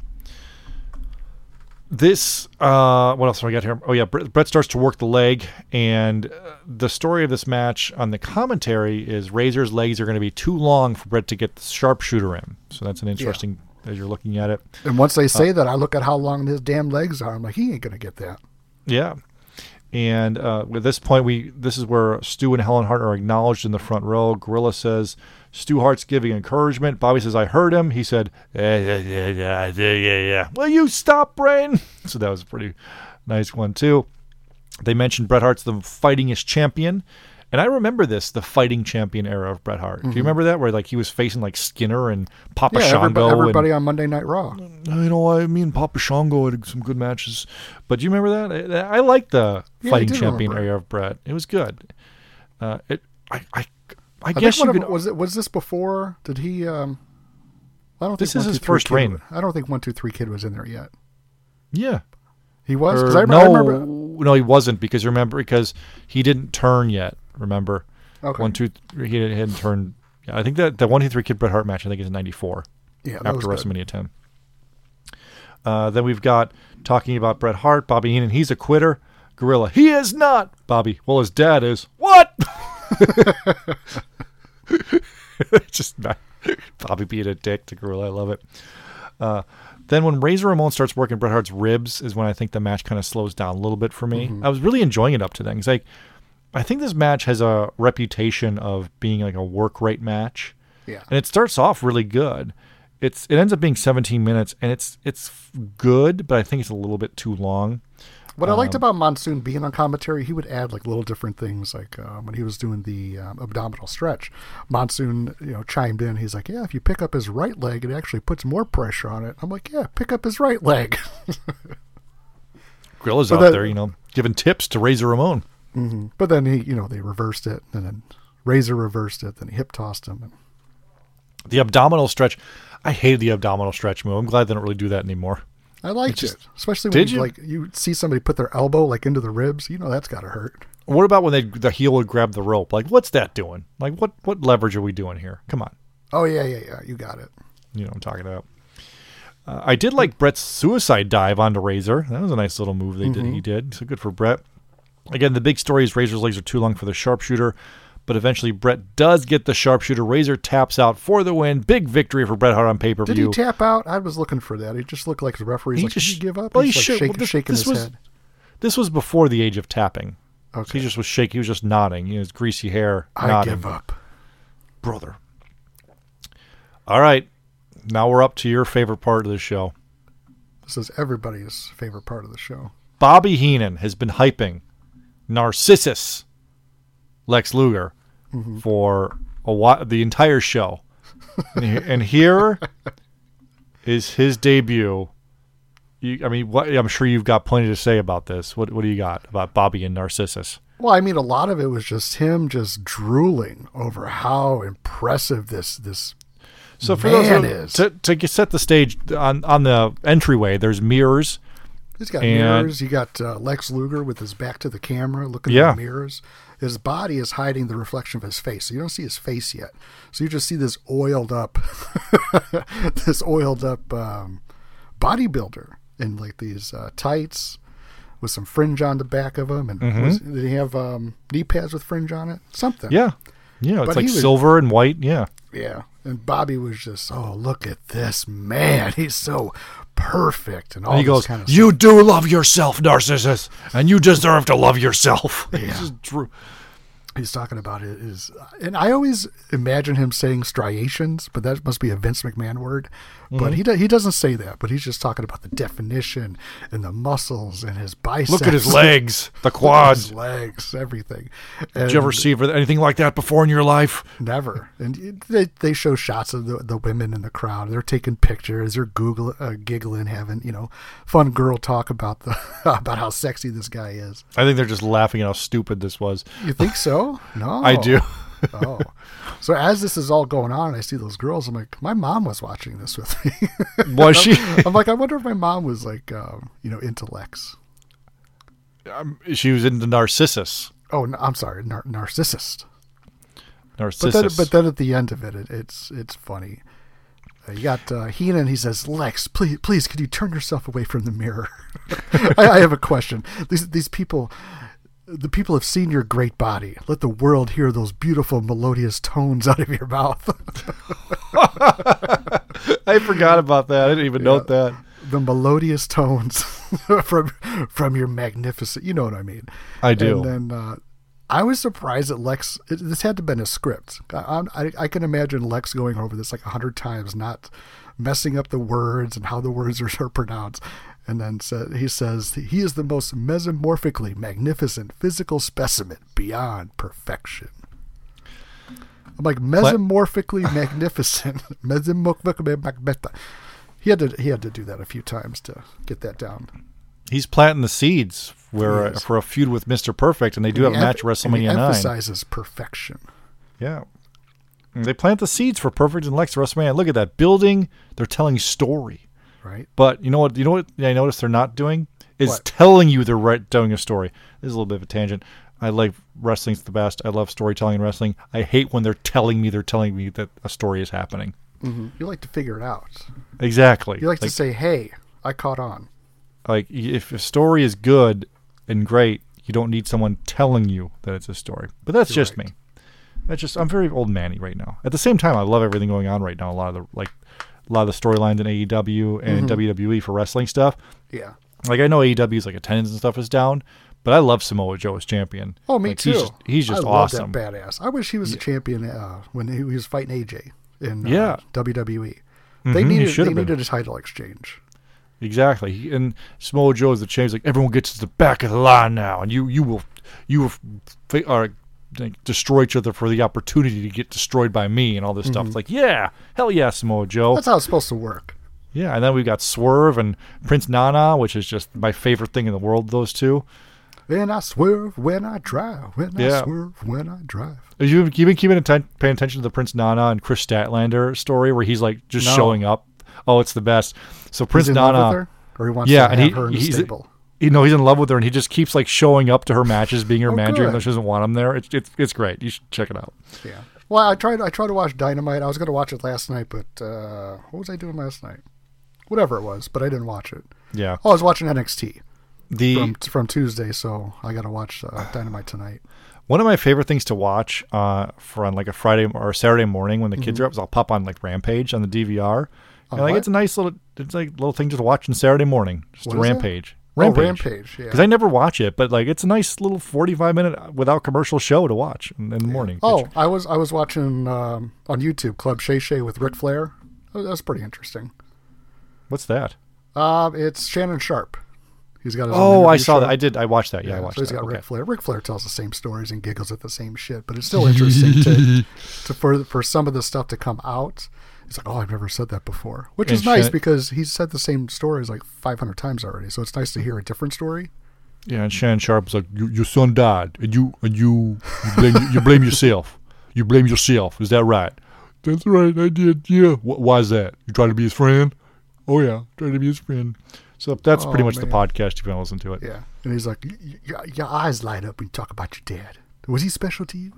This. Uh, what else do I got here? Oh yeah, Bret, Bret starts to work the leg, and uh, the story of this match on the commentary is Razor's legs are going to be too long for Bret to get the sharpshooter in. So that's an interesting. As you're looking at it, And once they say that, I look at how long his damn legs are. I'm like, he ain't going to get that. Yeah. And uh, at this point, we this is where Stu and Helen Hart are acknowledged in the front row. Gorilla says Stu Hart's giving encouragement. Bobby says, "I heard him." He said, "Yeah, yeah, yeah, yeah, yeah, yeah, yeah." Will you stop, Brain? So that was a pretty nice one too. They mentioned Bret Hart's the fightingest champion, and I remember this, the fighting champion era of Bret Hart. Do you remember that, where like he was facing like Skinner and Papa Yeah, Shango everybody, and everybody on Monday Night Raw. you know, I mean, Papa Shango had some good matches, but do you remember that? I, I like the Yeah, fighting champion area of Bret. It was good. Uh, it, I, I, I, I guess you could. of, was it was this before? Did he? Um, I don't. This think is One, his Two, first Kid reign. was- I don't think one two three kid was in there yet. yeah. He was. Or- I, rem- no, I remember. no, he wasn't because remember because he didn't turn yet. Remember, Okay. one, two, three, he hadn't turned. Yeah, I think that the one, two, three kid Bret Hart match. I think is '94. Yeah, that after was good. WrestleMania 10. Uh, then we've got talking about Bret Hart, Bobby Heenan. He's a quitter. Gorilla. He is not. Bobby. Well, his dad is. What? Just not- Bobby being a dick to Gorilla. I love it. Uh, then when Razor Ramon starts working Bret Hart's ribs is when I think the match kind of slows down a little bit for me. I was really enjoying it up to then. 'cause, like, I think this match has a reputation of being like a work rate match Yeah. and it starts off really good. It's it ends up being 17 minutes, and it's it's good, but I think it's a little bit too long. What I Um, liked about Monsoon being on commentary, he would add like little different things. Like uh, when he was doing the um, abdominal stretch, Monsoon, you know, chimed in. He's like, "Yeah, if you pick up his right leg, it actually puts more pressure on it." I'm like, "Yeah, pick up his right leg." Gorilla's But out that- there, you know, giving tips to Razor Ramon. but then he, you know, they reversed it, and then Razor reversed it, then he hip tossed him. And The abdominal stretch, I hated the abdominal stretch move. I'm glad they don't really do that anymore. I liked just- it, especially when you, you? like you see somebody put their elbow like into the ribs. You know, that's got to hurt. What about when they the heel would grab the rope? Like, what's that doing? Like, what what leverage are we doing here? Come on, Oh yeah, yeah, yeah. You got it. you know what I'm talking about. Uh, I did like Bret's suicide dive onto Razor. That was a nice little move they did. He did so good for Bret. Again, the big story is Razor's legs are too long for the sharpshooter, but eventually Bret does get the sharpshooter. Razor taps out for the win. Big victory for Bret Hart on pay per view. Did he tap out? I was looking for that. He just looked like the referee's He like, just- "Did you give up?" well, He's he like should- shaking, well, this- shaking this his was- head. This was before the age of tapping. Okay. He just was shaking. He was just nodding. You know, his greasy hair. I nodding. give up. brother. All right, now we're up to your favorite part of the show. This is everybody's favorite part of the show. Bobby Heenan has been hyping Narcissus Lex Luger for a while, the entire show, and, he- and here is his debut. You, I mean, what, I'm sure you've got plenty to say about this. What What do you got about Bobby and Narcissus? Well, I mean, a lot of it was just him just drooling over how impressive this this. So for Man those is. to to set the stage on on the entryway, there's mirrors. He's got mirrors. You got uh, Lex Luger with his back to the camera, looking Yeah. in the mirrors. His body is hiding the reflection of his face, so you don't see his face yet. So you just see this oiled up, this oiled up um, bodybuilder in like these uh, tights with some fringe on the back of him. And was, did he have um, knee pads with fringe on it? Something. Yeah, yeah, it's But like was- silver and white. Yeah, Yeah. And Bobby was just, oh, look at this man. He's so perfect. And all and he goes, kind of "You do love yourself, Narcissus, and you deserve to love yourself." Yeah. drew- he's talking about it is and i always imagine him saying striations but that must be a vince mcmahon word Mm-hmm. but he, do, he doesn't say that but he's just talking about the definition and the muscles and his biceps Look at his legs, the quads. his legs everything Did you ever And see anything like that before in your life? never and they, they show shots of the, the women in the crowd they're taking pictures they're google uh, giggling having you know fun girl talk about the about how sexy this guy is I think they're just laughing at how stupid this was. you think so no I do. Oh. So as this is all going on, I see those girls. I'm like, my mom was watching this with me. Was she? I'm like, I wonder if my mom was like, um, you know, into Lex. she was into Narcissus. Oh, no, I'm sorry, nar- narcissist. But Narcissus. then, but then at the end of it, it it's it's funny. Uh, you got uh, Heenan. He says, "Lex, please, please, could you turn yourself away from the mirror?" I, I have a question. These these people, the people have seen your great body. Let the world hear those beautiful melodious tones out of your mouth. I forgot about that. I didn't even note that. the melodious tones from from your magnificent. You know what I mean? I do. And then uh, I was surprised that Lex. It, this had to have been a script. I, I, I can imagine Lex going over this like a hundred times, not messing up the words and how the words are, are pronounced. And then sa he says he is the most mesomorphically magnificent physical specimen beyond perfection. I'm like mesomorphically magnificent. Mesomorphically magnificent. He had to he had to do that a few times to get that down. He's planting the seeds where, He is. for a feud with Mr. Perfect, and they do have a match at emph- and he WrestleMania 9. emphasizes perfection. Yeah. And They plant the seeds for Perfect and Lex WrestleMania. Look at that. Building, they're telling story. Right? But you know what? You know what I noticed they're not doing is What? telling you they're right, telling a story. This is a little bit of a tangent. I like wrestling's the best. I love storytelling in wrestling. I hate when they're telling me they're telling me that a story is happening. Mm-hmm. You like to figure it out. Exactly. You like, to say, "Hey, I caught on." like if a story is good and great, you don't need someone telling you that it's a story. But that's just Right. me. That's just I'm very old manny right now. At the same time, I love everything going on right now. A lot of the like a lot of the storylines in AEW and Mm-hmm. WWE for wrestling stuff. Yeah. Like I know AEW's like attendance and stuff is down, but I love Samoa Joe as champion. Oh, me Like, too. He's just, he's just I awesome. Badass. I wish he was a champion uh, when he was fighting AJ in uh, Yeah. WWE. Mhm, They he needed they been. needed a title exchange. Exactly. He- And Samoa Joe is the champ. He's like everyone gets to the back of the line now, and you you will you will or like, destroy each other for the opportunity to get destroyed by me and all this stuff. It's like yeah, hell yeah, Samoa Joe. Mm-hmm. That's how it's supposed to work. Yeah, and then we've got Swerve and Prince Nana, which is just my favorite thing in the world. Those two. And I swerve, when I drive, when Yeah. I swerve, when I drive. Have you, you been keeping atten- paying attention to the Prince Nana and Kris Statlander story where he's like just No. showing up? Oh, it's the best. So Prince Nana. love with her, or he wants yeah, to and have he, her in the he's stable. You know he's in love with her, and he just keeps like showing up to her matches, being her Oh, manager, even though she doesn't want him there. It's it's it's great. You should check it out. Yeah. Well, I tried. I tried to watch Dynamite. I was going to watch it last night, but uh, what was I doing last night? Whatever it was, but I didn't watch it. Yeah, Oh, I was watching NXT the from from Tuesday, so I got to watch uh, Dynamite tonight. one of my favorite things to watch uh, for on like a Friday or Saturday morning when the kids Mm-hmm. are up is I'll pop on like Rampage on the DVR. And like what? it's a nice little it's like little thing just watching Saturday morning. Just What a is it? Rampage. Oh, Rampage, yeah. Because I never watch it, but like it's a nice little forty-five minute without commercial show to watch in, in the morning. Oh, I was I was watching um, on YouTube Club Shay Shay with Ric Flair. That was- That's pretty interesting. what's that? Uh, it's Shannon Sharpe. He's got his Oh, I saw show. that. I did. I watched that. Yeah, I Yeah, watched so he's that. got Okay. Ric Flair. Ric Flair tells the same stories and giggles at the same shit, but it's still interesting to, to for for some of the stuff to come out. It's like, oh, I've never said that before, which is nice because he's said the same stories like 500 times already. So it's nice to hear a different story. Yeah, and Shannon Sharpe was like, "Your your son died, and you and you you blame, you blame yourself. You blame yourself. Is that right? That's right. I did. Yeah. Wh- why is that? You trying to be his friend? Oh yeah, trying to be his friend. So that's pretty Oh, much the podcast. If you want to listen to it. Yeah, and he's like, your, eyes light up when you talk about your dad. Was he special to you?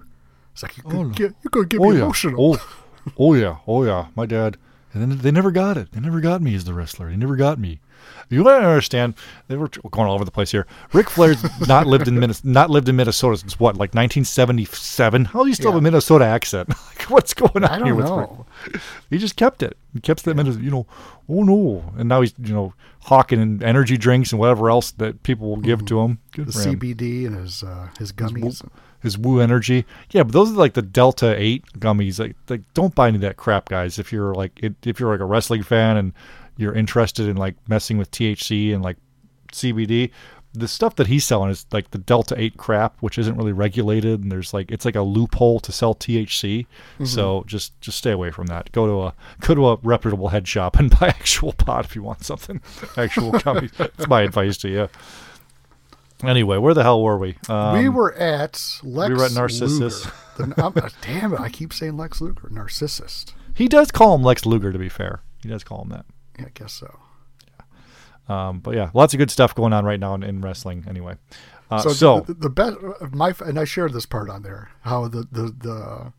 It's like you're gonna oh, get, you're gonna get Oh me yeah. emotional. Oh, oh yeah. Oh yeah. My dad. And then they never got it. They never got me as the wrestler. They never got me. You to understand? They were going all over the place here. Ric Flair's not lived in Minnesota. Not lived in Minnesota since what, like 1977? How do you still have a Minnesota accent? like, what's going on I don't here with know. Ric? He just kept it. He kept that Minnesota. You know, oh no. And now he's you know hawking energy drinks and whatever else that people will give to him. Good The for him CBD and his uh, his gummies. his woo energy. Yeah, but those are like the Delta Eight gummies. Like, like don't buy any of that crap, guys. If you're like, it, if you're like a wrestling fan and you're interested in like messing with THC and like CBD, the stuff that he's selling is like the Delta Eight crap, which isn't really regulated, and there's like it's like a loophole to sell THC. Mm-hmm. So just just stay away from that. Go to a go to a reputable head shop and buy actual pot if you want something. Actual gummies. That's my advice to you. Anyway, where the hell were we? Um, we were at Lex. were at Narcissus. The, damn it! I keep saying Lex Luger, narcissist. He does call him Lex Luger, to be fair. He does call him that. Yeah, I guess so. Um, but yeah, lots of good stuff going on right now in, in wrestling. Anyway, uh, so, So, the, the best my and I shared this part on there how the the the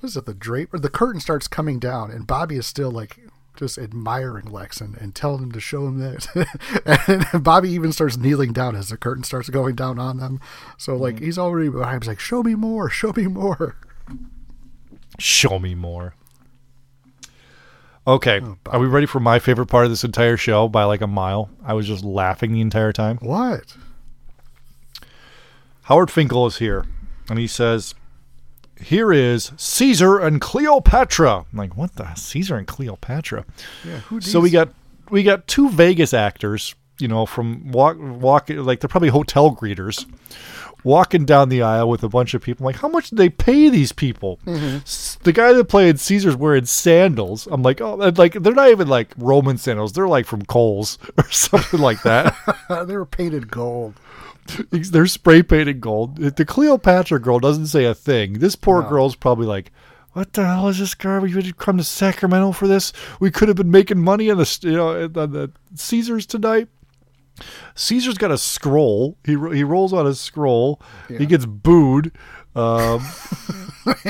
what is it the drape or the curtain starts coming down and Bobby is still like just admiring Lex and, and telling him to show him that and Bobby even starts kneeling down as the curtain starts going down on them so like Mm-hmm. he's already behind he's like show me more show me more show me more. Okay, Oh, are we ready for my favorite part of this entire show by like a mile? I was just laughing the entire time. what Howard Finkel is here, and he says, "Here is Caesar and Cleopatra." I'm like, what the Caesar and Cleopatra? yeah who So we got we got two Vegas actors, you know, from walk walk like they're probably hotel greeters, walking down the aisle with a bunch of people. I'm like, how much did they pay these people? S- The guy that played Caesar's wearing sandals. I'm like, oh, like they're not even like Roman sandals. They're like from Kohl's or something like that. they were painted gold they're spray painted gold. The Cleopatra girl doesn't say a thing. This poor girl's probably like. What the hell is this garbage? We did come to Sacramento for this. We could have been making money on the you know on the Caesars tonight. Caesar's got a scroll. He he rolls on his scroll. He gets booed. Um,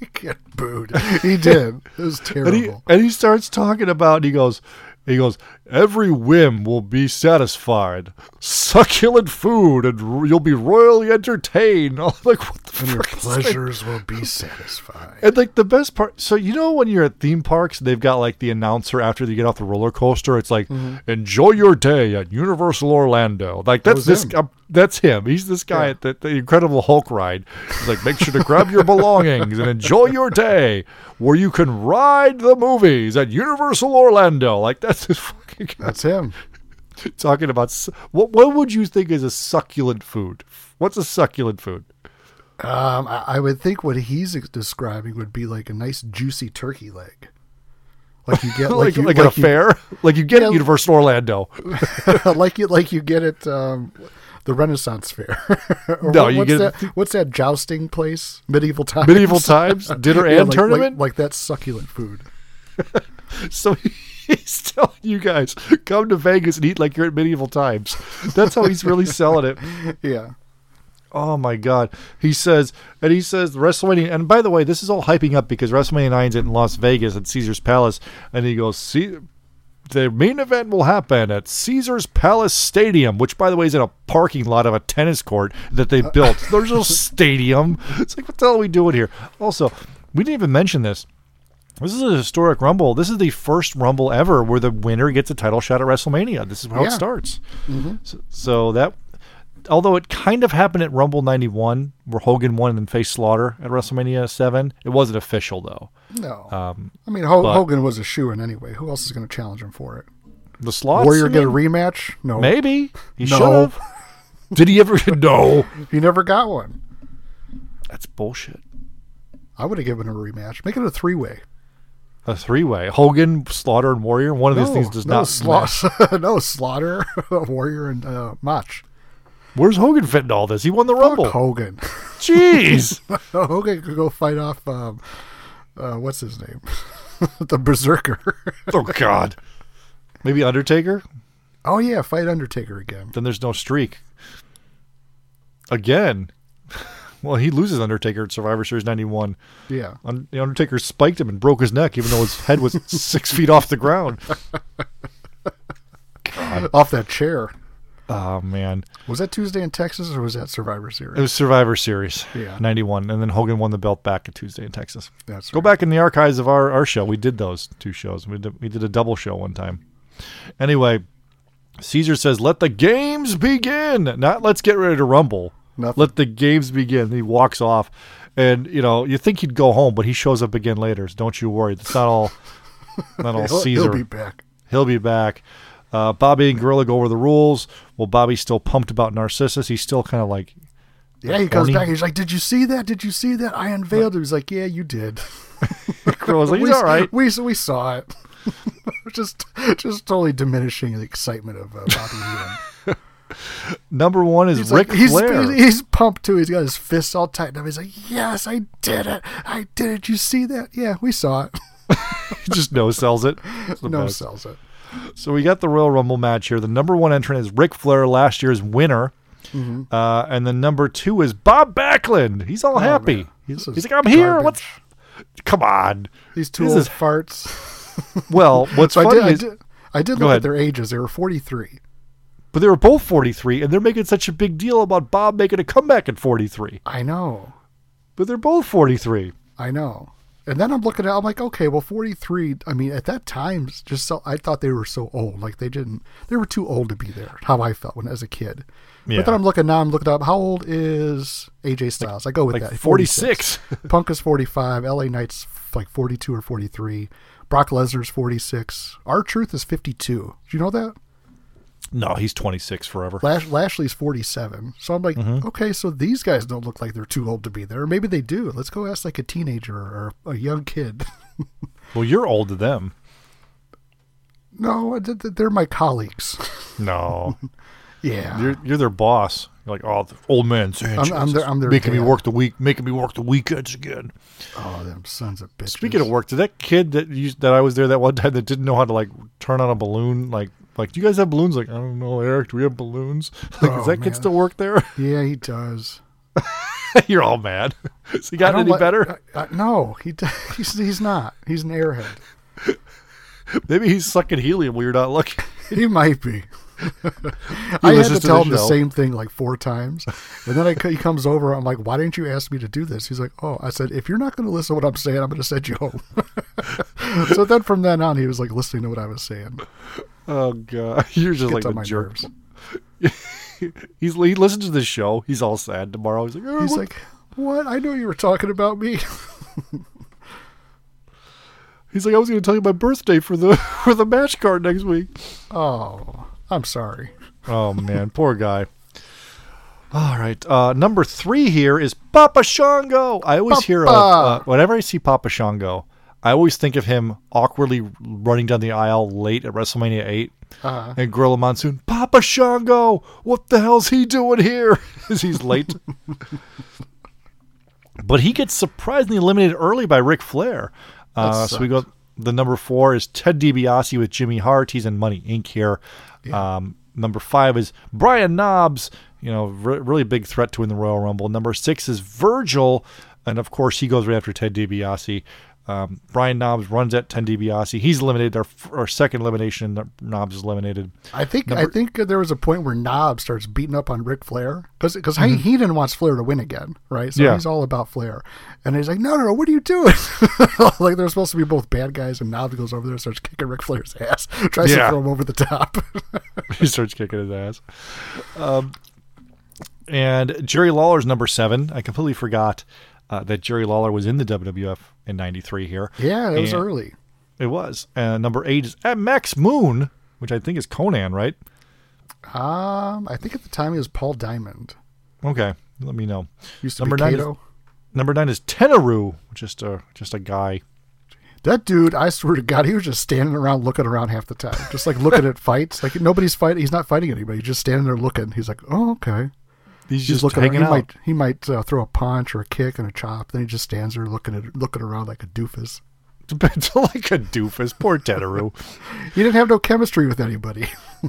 He got booed. He did. It was and he terrible. and he starts talking about. He goes, he goes. Every whim will be satisfied. Succulent food, and you'll be royally entertained. Like, what the and your frick is that? pleasures will be satisfied. And like the best part, so you know when you're at theme parks, they've got like the announcer after you get off the roller coaster. It's like, enjoy your day at Universal Orlando. Like that's this. him. Uh, that's him. He's this guy Yeah. at the, the Incredible Hulk ride. He's like, make sure to grab your belongings and enjoy your day, where you can ride the movies at Universal Orlando. Like that's his fucking That's him. talking about. What what would you think is a succulent food? What's a succulent food? Um, I, I would think what he's describing would be like a nice juicy turkey leg, like you get Like like, like, you, at a like you- fair, like you get Yeah. at Universal Orlando. like you like you get at um, the Renaissance Fair. No, what- you what's get- that? What's that jousting place? Medieval times. Medieval times, dinner Yeah, and like, tournament. Like, like that succulent food. so he's telling you guys, come to Vegas and eat like you're at medieval times. That's how he's really selling it. Yeah. Oh my god. He says and he says WrestleMania and by the way, this is all hyping up because WrestleMania 9 is in Las Vegas at Caesar's Palace and he goes, See the main event will happen at Caesar's Palace Stadium, which by the way is in a parking lot of a tennis court that they uh, built. There's no stadium. It's like what the hell are we doing here? Also, we didn't even mention this. This is a historic Rumble. This is the first Rumble ever where the winner gets a title shot at WrestleMania. This is how it Yeah. starts. So, so that, although it kind of happened at Rumble '91, where Hogan won and faced Slaughter at WrestleMania Seven, it wasn't official though. No. Um, I mean, but- Hogan was a shoe in anyway. Who else is going to challenge him for it? the slots. Warrior get a rematch? No. Maybe he No. should have. Did he ever? no. He never got one. That's bullshit. I would have given him a rematch. Make it a three way. A three-way: Hogan, Slaughter, and Warrior. One of these things does no, not. Sla- no Slaughter, Warrior, and uh, Mach. Where's Hogan fit in all this? He won the Rumble. Hogan. Jeez. Hogan could go fight off. Um, uh, what's his name? the Berserker. oh God. Maybe Undertaker. oh yeah, fight Undertaker again. Then there's no streak. Again. Well, he loses Undertaker at Survivor Series '91. Yeah. Un- the Undertaker spiked him and broke his neck, even though his head was six feet off the ground. Off that chair. Oh man, Was that Tuesday in Texas or was that Survivor Series? it was Survivor Series Yeah. '91, and then Hogan won the belt back at Tuesday in Texas. That's Go right. back in the archives of our, our show. We did those two shows. We did, we did a double show one time. Anyway, Caesar says, "Let the games begin." Not let's get ready to rumble. Nothing. Let the games begin. He walks off, and you know you think he'd go home, but he shows up again later. So don't you worry. It's not all not all He'll, Caesar. he'll be back. He'll be back. Uh, Bobby and Gorilla go over the rules. Well, Bobby's still pumped about Narcissus. He's still kind of like, Yeah, he comes back. He's like, "Did you see that? Did you see that? I unveiled it." He's like, "Yeah, you did." Gorilla's like, he's we, all right. We we saw it. just just totally diminishing the excitement of uh, Bobby. Number one is He's Ric like, he's, Flair. he's he's pumped too. He's got his fists all tightened up. He's like, "Yes, I did it. I did it. You see that? Yeah, we saw it." He just no sells it. No best. sells it. So we got the Royal Rumble match here. The number one entrant is Ric Flair, last year's winner. Mm-hmm. Uh, and the number two is Bob Backlund. He's all happy. Oh, man. He's, he's like, I'm here. What's? Come on. These two is- farts. Well, what's So I funny did, I did. I did look at their ages. They were forty three. But they were both 43, and they're making such a big deal about Bob making a comeback at 43. I know. But they're both 43. I know. And then I'm looking at, I'm like, okay, well, 43. I mean, at that time, just so I thought they were so old. Like they didn't, they were too old to be there. How I felt when as a kid. Yeah. But then I'm looking now. I'm looking up. How old is AJ Styles? I go with like that. 46. Punk is 45. LA Knight's like 42 or 43. Brock Lesnar's 46. R-Truth is 52. Do you know that? No, he's 26 forever. Lash, Lashley's 47. So I'm like, Mm-hmm. okay, so these guys don't look like they're too old to be there. Maybe they do. Let's go ask like a teenager or a young kid. Well, you're old to them. no, th- th- they're my colleagues. No. Yeah. You're you're their boss. You're like, oh, the old man Sanchez. I'm their- I'm their making me work the week, making me work the weekends again. oh, them sons of bitches. Speaking of work, did that kid that you that I was there that one time that didn't know how to like turn on a balloon, like like do you guys have balloons? Like I don't know, Eric. Do we have balloons? Like Oh, does that kid still work there? Yeah, he does. You're all mad. Has he gotten any better? I- I- no, he d- he's he's not. He's an airhead. Maybe he's sucking helium when you're not looking. He might be. I had to to tell the him the same thing like four times, and then I, he comes over. I'm like, "Why didn't you ask me to do this?" He's like, "Oh," I said, "If you're not going to listen to what I'm saying, I'm going to send you home." so then from then on, he was like listening to what I was saying. Oh god, you're just Gets like the my jerk. He's he listens to the show. He's all sad tomorrow. He's like, oh, He's what- like, "What? I know you were talking about me." he's like, I was going to tell you my birthday for the for the match card next week. oh, I'm sorry. Oh man, poor guy. All right, uh, number three here is Papa Shango. I always hear of uh, whenever I see Papa Shango, I always think of him awkwardly running down the aisle late at WrestleMania 8 Uh-huh. and Gorilla Monsoon. Papa Shango, what the hell's he doing here? As he's late. but he gets surprisingly eliminated early by Ric Flair. Uh, so we go. The number four is Ted DiBiase with Jimmy Hart. He's in Money Inc. here. Um, number five is Brian Knobbs. You know, re- really big threat to win the Royal Rumble. Number six is Virgil, and of course he goes right after Ted DiBiase. Um, Brian Knobbs runs at Ted DiBiase. He's eliminated. Our, f- our second elimination, Knobbs is eliminated. I think I think there was a point where Knob starts beating up on Ric Flair because because Mm-hmm. he, didn't want Flair to win again, right? So Yeah. he's all about Flair, and he's like, no, no, no, what are you doing? like they're supposed to be both bad guys, and Knob goes over there and starts kicking Ric Flair's ass, tries Yeah. to throw him over the top. he starts kicking his ass. Um, and Jerry Lawler's number seven. I completely forgot uh, that Jerry Lawler was in the WWF in '93 here. yeah, it was And- early. It was. Uh, number eight is at Max Moon, which I think is Konnan, right? Um, I think at the time he was Paul Diamond. Okay, let me know. Used to Number be nine is- Number nine is Tenryu, just a just a guy. That dude, I swear to God, he was just standing around looking around half the time, just like looking at fights. Like nobody's fighting. He's not fighting anybody. He's just standing there looking. He's like, oh, okay. He's, He's just looking. hanging he out. might he might uh, throw a punch or a kick and a chop. Then he just stands there looking at looking around like a doofus. Like a doofus. Poor Tenryu. He didn't have no chemistry with anybody.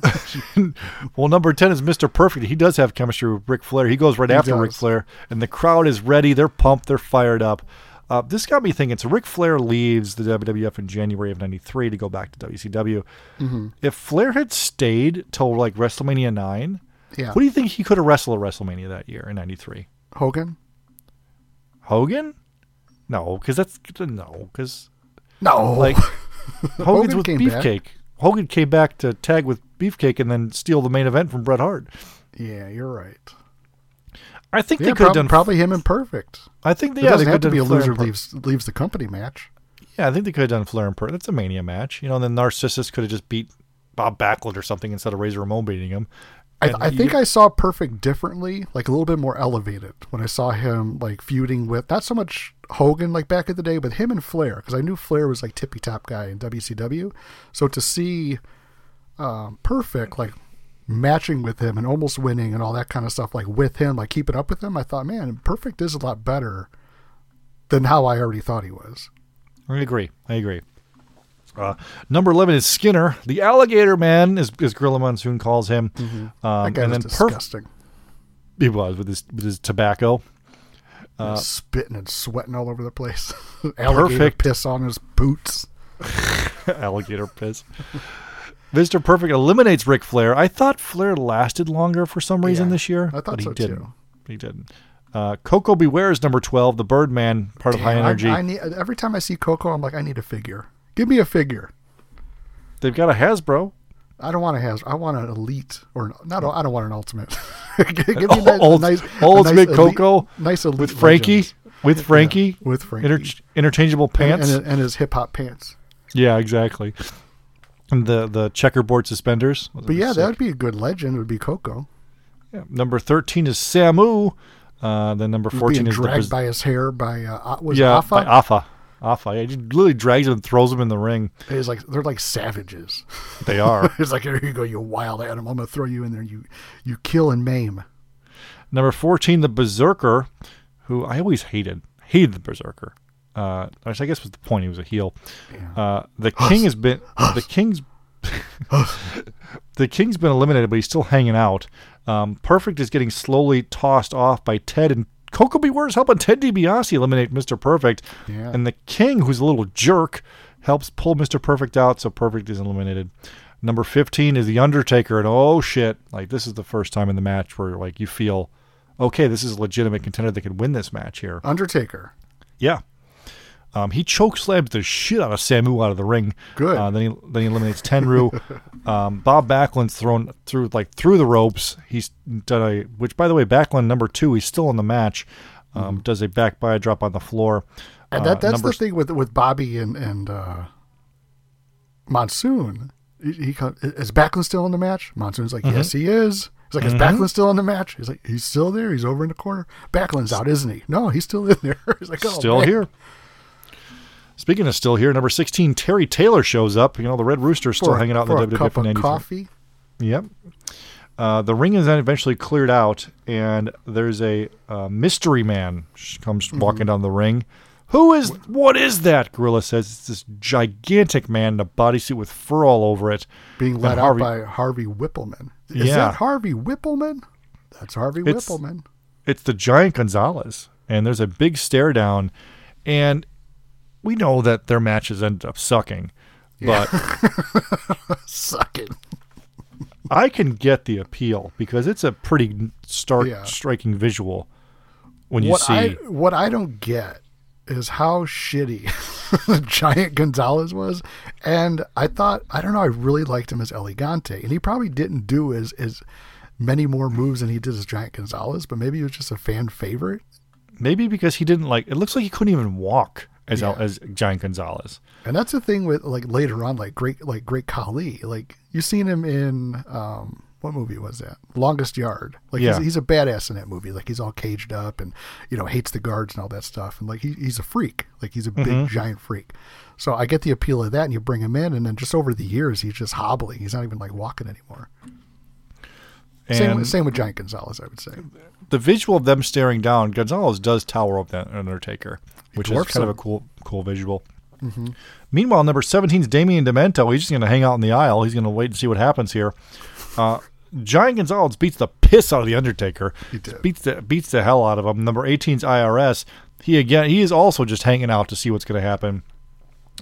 Well, number 10 is Mr. Perfect. He does have chemistry with Ric Flair. He goes right He after Ric. Flair, and the crowd is ready. They're pumped. They're fired up. Uh, this got me thinking. So Ric Flair leaves the WWF in January of '93 to go back to WCW. Mm-hmm. If Flair had stayed till like WrestleMania nine, Yeah. what do you think he could have wrestled at WrestleMania that year in '93? Hogan? Hogan? No, because that's no, because No. like Hogan's Hogan with came back. Beefcake. Hogan came back to tag with Beefcake and then steal the main event from Bret Hart. yeah, you're right. I think Yeah, they could have prob- done probably him and Perfect. I think they, It yeah, they doesn't have to be a loser leaves leaves the company match. Yeah, I think they could have done Flair and Perfect. That's a Mania match, you know. And then Narcissus could have just beat Bob Backlund or something instead of Razor Ramon beating him. I, I you- think I saw Perfect differently, like a little bit more elevated when I saw him like feuding with not so much Hogan like back in the day, but him and Flair because I knew Flair was like tippy top guy in WCW. So to see um, Perfect like matching with him and almost winning and all that kind of stuff like with him, like keeping up with him, I thought, man, Perfect is a lot better than how I already thought he was. I agree. I agree. Uh, number eleven is Skinner, the Alligator Man, as, as Gorilla Monsoon calls him. Um, Mm-hmm. That guy and then Perf- disgusting. he was with his with his tobacco. Uh, spitting and sweating all over the place. Alligator Perfect. piss on his boots. alligator piss. Mr. Perfect eliminates Ric Flair. I thought Flair lasted longer for some reason Yeah, this year. I thought but he so, didn't. too. He didn't. Uh, Koko B. Ware is number twelve, the Birdman, part of High Damn, I- Energy. I, need every time I see Coco, I'm like, I need a figure. Give me a figure. They've got a Hasbro. I don't want a Hasbro. I want an elite or not. I don't want an ultimate. Give me a nice, nice, Ultimate nice elite- Coco nice elite with Frankie, legends. with Frankie, with Frankie. Inter- interchangeable pants. and, and his hip hop pants. yeah, exactly. And the the checkerboard suspenders. But yeah, that would be a good legend. Would be Coco. Yeah. Number thirteen is Samu. Uh, then number fourteen is the dragged Biz- by his hair by uh, was it yeah Afa? by Afa. Afa. Yeah, he just literally drags him and throws him in the ring. He's like they're like savages. They are. He's like, here you go, you wild animal. I'm gonna throw you in there. You you kill and maim. Number 14, the Berserker, who I always hated. Hated the Berserker. Uh, which I guess was the point. He was a heel. Uh, the King has been. The King's. the King's been eliminated, but he's still hanging out. Um, Perfect is getting slowly tossed off by Ted and Koko B. Ware's helping Ted DiBiase eliminate Mr. Perfect. Yeah. And the King, who's a little jerk, helps pull Mr. Perfect out, so Perfect is eliminated. Number 15 is The Undertaker, and oh shit, like this is the first time in the match where like you feel, okay, this is a legitimate contender that could win this match here. Undertaker. Yeah. Um, he choke slams the shit out of Samu out of the ring. Good. Uh, then he then he eliminates Tenryu. um, Bob Backlund's thrown through like through the ropes. He's done a which by the way Backlund number two. He's still in the match. Um, Does a back by drop on the floor. Mm-hmm. And Uh, that that's number the thing with with Bobby and and uh, Monsoon. He, he is Backlund still in the match? Monsoon's like, Mm-hmm. yes, he is. He's like, is Backlund still in the match? He's like, he's still there. He's over in the corner. Backlund's out, isn't he? No, he's still in there. He's like, oh, still man. here. Speaking of still here, number sixteen Terry Taylor shows up. You know the Red Rooster's still For, hanging out in for the a WWF cup of coffee. Yep. Uh, the ring is then eventually cleared out, and there's a uh, mystery man comes Mm-hmm. walking down the ring. Who is? What is that? Gorilla says it's this gigantic man in a bodysuit with fur all over it. Being led Harvey- out by Harvey Wippleman. Is Yeah. that Harvey Wippleman? That's Harvey It's- Wippleman. It's the giant Gonzalez, and there's a big stare down, and we know that their matches end up sucking, but Sucking. I can get the appeal because it's a pretty stark, Yeah. striking visual when you what see. I what I don't get is how shitty Giant Gonzalez was, and I thought I don't know I really liked him as El Gigante, and he probably didn't do as as many more moves than he did as Giant Gonzalez, but maybe he was just a fan favorite. Maybe because he didn't like. It looks like he couldn't even walk as Yeah. as Giant Gonzalez. And that's the thing with like later on, like great like Great Khali, like you seen him in um what movie was that? Longest Yard. Like Yeah. he's, he's a badass in that movie. Like he's all caged up and you know hates the guards and all that stuff. And like he, he's a freak. Like he's a big Mm-hmm. giant freak. So I get the appeal of that, and you bring him in, and then just over the years, he's just hobbling. He's not even like walking anymore. Same, And with- same with Giant Gonzalez, I would say. the visual of them staring down, Gonzalez does tower over that Undertaker, which is kind of a cool cool visual. Meanwhile, number 17 is Damien Demento. He's just going to hang out in the aisle. He's going to wait and see what happens here. Uh, Giant Gonzalez beats the piss out of the Undertaker. Beats the beats the hell out of him. Number 18's IRS. He again he is also just hanging out to see what's going to happen.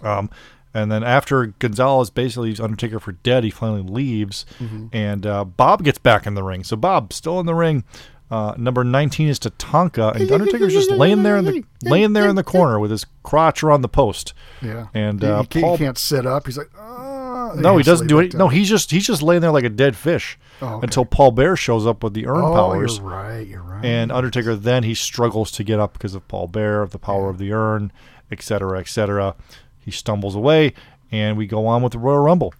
Um, and then after Gonzalez basically leaves Undertaker for dead, he finally leaves, and uh, Bob gets back in the ring. So Bob's still in the ring. Uh, number 19 is Tatanka, and Undertaker's just laying there in the laying there in the corner with his crotch around the post. Yeah. And uh, he, can't, Paul, he can't sit up. He's like, ah. no, he doesn't do it. No, he's just he's just laying there like a dead fish Oh, okay. until Paul Bearer shows up with the urn Oh, powers. you're right. You're right. And Undertaker then he struggles to get up because of Paul Bearer, of the power of the urn, etc., etc. He stumbles away, and we go on with the Royal Rumble.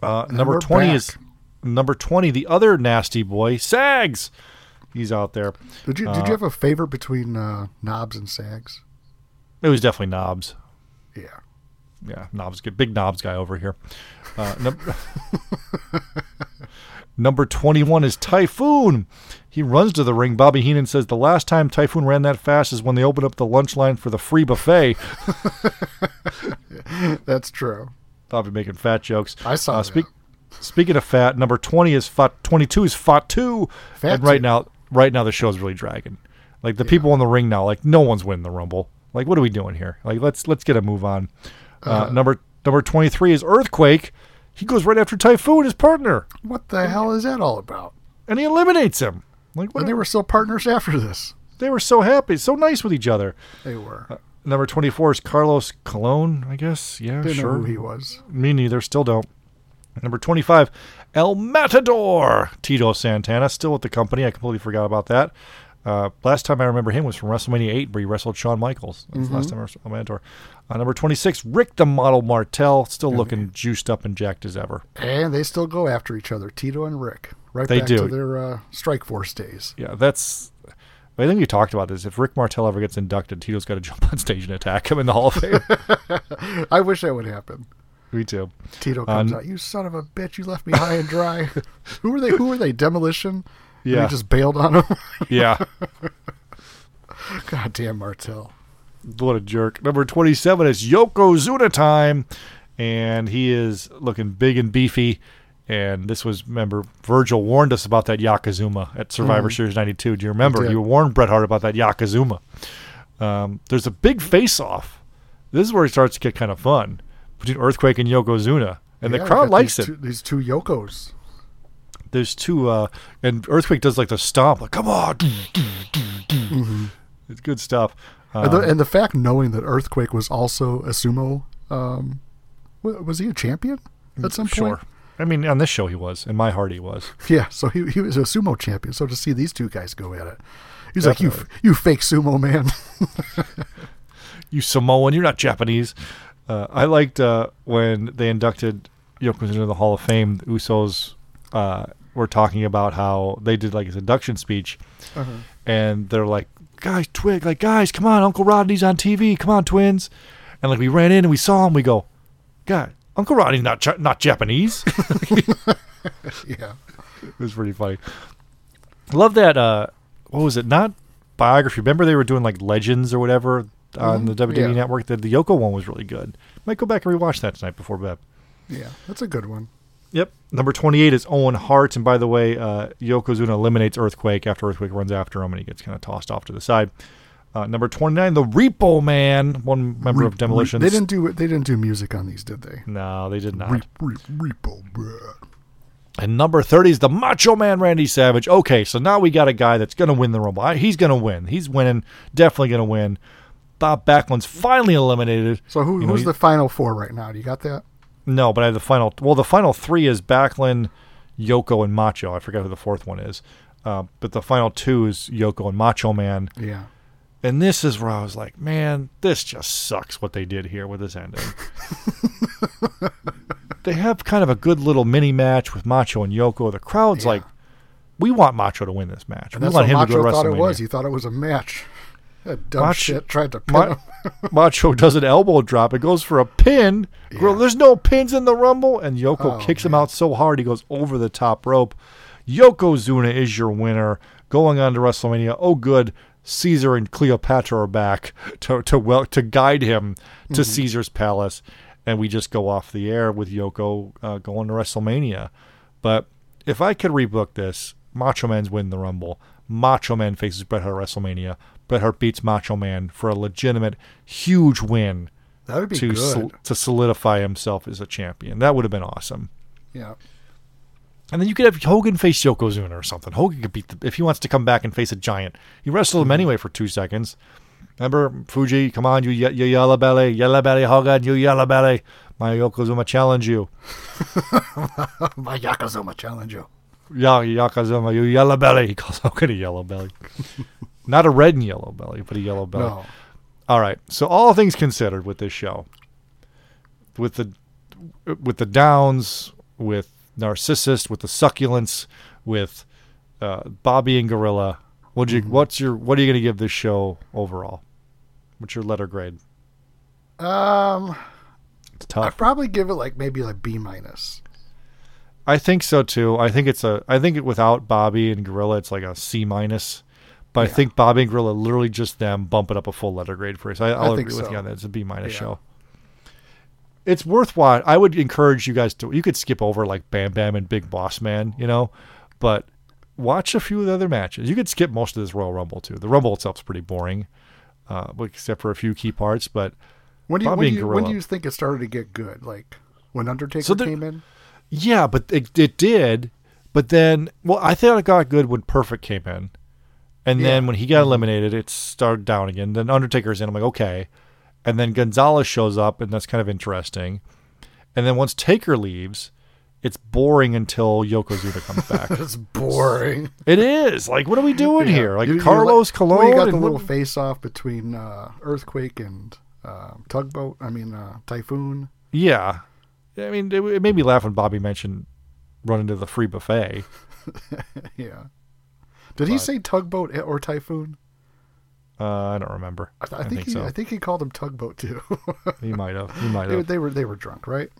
Uh, number twenty back. is number twenty, the other nasty boy, Saggs. He's out there. Did you did you have a favorite between uh, Knobbs and Saggs? It was definitely Knobbs. Yeah. Yeah, Knobbs, Good, big Knobbs guy over here. Uh, num- number 21 is Typhoon. He runs to the ring. Bobby Heenan says the last time Typhoon ran that fast is when they opened up the lunch line for the free buffet. That's true. Bobby making fat jokes. I saw Uh, that. speak, speaking of fat, number 20 is fat. 22 is fat 2. Fat and right two. now, right now the show's really dragging. Like the people in the ring now, like no one's winning the Rumble. Like what are we doing here? Like let's let's get a move on. Uh, Uh-huh. number number 23 is Earthquake. He goes right after Typhoon, his partner, What the hell is that all about? and he eliminates him. Like what? And they were still partners after this. they were so happy, so nice with each other. They were. Number 24 is Carlos Colon, I guess. Yeah, Didn't sure. who he was. Me neither. Still don't. Number 25, El Matador. Tito Santana, still with the company. I completely forgot about that. Uh, last time I remember him was from WrestleMania 8, where he wrestled Shawn Michaels. That's the last time I saw El Matador. Uh, number 26, Rick the Model Martel, still looking juiced up and jacked as ever. And they still go after each other, Tito and Rick. Right They back do. to their uh, Strike Force days. Yeah, that's. I think we talked about this. If Rick Martel ever gets inducted, Tito's got to jump on stage and attack him in the Hall of Fame. I wish that would happen. Me too. Tito comes Um, out. You son of a bitch! You left me high and dry. who were they? Who were they? Demolition. And Yeah. he just bailed on him. Yeah. God damn Martel. What a jerk. Number 27 is Yokozuna time. And he is looking big and beefy. And this was, remember, Virgil warned us about that Yakazuma at Survivor Series 92. Do you remember? You warned Bret Hart about that Yakazuma. Um, there's a big face off. This is where it starts to get kind of fun between Earthquake and Yokozuna. And Yeah, the crowd likes these it. Two, these two Yokos. There's two, uh, and Earthquake does like the stomp, like, come on. It's good stuff. and, the, Um, and the fact knowing that Earthquake was also a sumo, um, was he a champion at some sure. point? I mean, on this show he was. In my heart he was. Yeah, so he, he was a sumo champion. So to see these two guys go at it, he's like, "You you fake sumo man." you Samoan, you're not Japanese. Uh, I liked uh, when they inducted Yokozuna into the Hall of Fame. The Usos uh, were talking about how they did like his induction speech, and they're like, "Guys, twig, like guys, come on, Uncle Rodney's on TV, come on, twins." And like we ran in and we saw him, we go, "God, Uncle Rodney's not Ja- not Japanese." yeah, it was pretty funny. Love that. Uh, what was it? Not biography. Remember they were doing like legends or whatever on the WWE Yeah. network. The, the Yoko one was really good. Might go back and rewatch that tonight before bed. yeah, that's a good one. Yep. Number 28 is Owen Hart. And by the way, uh, Yokozuna eliminates Earthquake after Earthquake runs after him and he gets kind of tossed off to the side. Uh, number 29, the Repo Man, one member Re- of Demolition. They didn't do they didn't do music on these, did they? No, they did not. Re- re- repo man. And number 30 is the Macho Man Randy Savage. Okay, so now we got a guy that's going to win the Rumble. He's going to win. He's winning. Definitely going to win. Bob Backlund's finally eliminated. So who, You know, who's he- the final four right now? Do you got that? No, but I have the final. Well, the final three is Backlund, Yoko, and Macho. I forgot who the fourth one is. Uh, but the final two is Yoko and Macho Man. Yeah. And this is where I was like, man, this just sucks what they did here with this ending. they have kind of a good little mini match with Macho and Yoko. The crowd's Yeah. like, we want Macho to win this match. And we that's want what him Macho to go to thought it was. He thought it was a match. That dumb Macho- shit tried to pin Ma- him. Macho does an elbow drop. It goes for a pin. Girl, there's no pins in the Rumble. And Yoko Oh, kicks him out so hard he goes over the top rope. Yokozuna is your winner. Going on to WrestleMania. Oh, good. Caesar and Cleopatra are back to to well to guide him to Caesar's palace, and we just go off the air with Yoko uh, going to WrestleMania. But if I could rebook this, Macho Man's win the Rumble. Macho Man faces Bret Hart at WrestleMania. Bret Hart beats Macho Man for a legitimate, huge win That would be to good. sol- to solidify himself as a champion. That would have been awesome. yeah. And then you could have Hogan face Yokozuna or something. Hogan could beat the, if he wants to come back and face a giant. He wrestled Mm-hmm. him anyway for two seconds. Remember Fuji? Come on, you you yellow belly, yellow belly Hogan, you yellow belly. My Yokozuna challenge you. My Yakazuma challenge you. Ya Yokozuna, you yellow belly. He calls Hogan a yellow belly. Not a red and yellow belly, but a yellow belly. No. All right. So all things considered with this show, with the with the downs, with Narcissus, with the succulents, with uh, Bobby and Gorilla, what you what's your what are you going to give this show overall? What's your letter grade? Um, It's tough. I'd probably give it like maybe like B minus. I think so too. I think it's a. I think it, without Bobby and Gorilla, it's like a C minus. But I think Bob and Gorilla, literally just them, bump it up a full letter grade for us. I, I'll think agree with you on that. It's a B minus Yeah. show. It's worthwhile. I would encourage you guys to. You could skip over like Bam Bam and Big Boss Man, you know, but watch a few of the other matches. You could skip most of this Royal Rumble too. The Rumble itself's pretty boring, uh, except for a few key parts. But When do you, Bobby when, do you when do you think it started to get good? Like when Undertaker So there- came in? Yeah, but it, it did. But then, well, I thought it got good when Perfect came in. And then when he got eliminated, it started down again. Then Undertaker's in. I'm like, okay. And then Gonzalez shows up, and that's kind of interesting. And then once Taker leaves, it's boring until Yokozuna comes back. It's boring. it is. Like, what are we doing Yeah. here? Like You- you Carlos like- Colon? Well, you got the little face off between uh, Earthquake and uh, Tugboat. I mean uh, Typhoon. yeah. I mean, it, it made me laugh when Bobby mentioned running to the free buffet. Yeah. Did he say Tugboat or Typhoon? Uh, I don't remember. I, th- I think, he, so. I think he called him Tugboat too. he might have. He might they, have. they were they were drunk, right?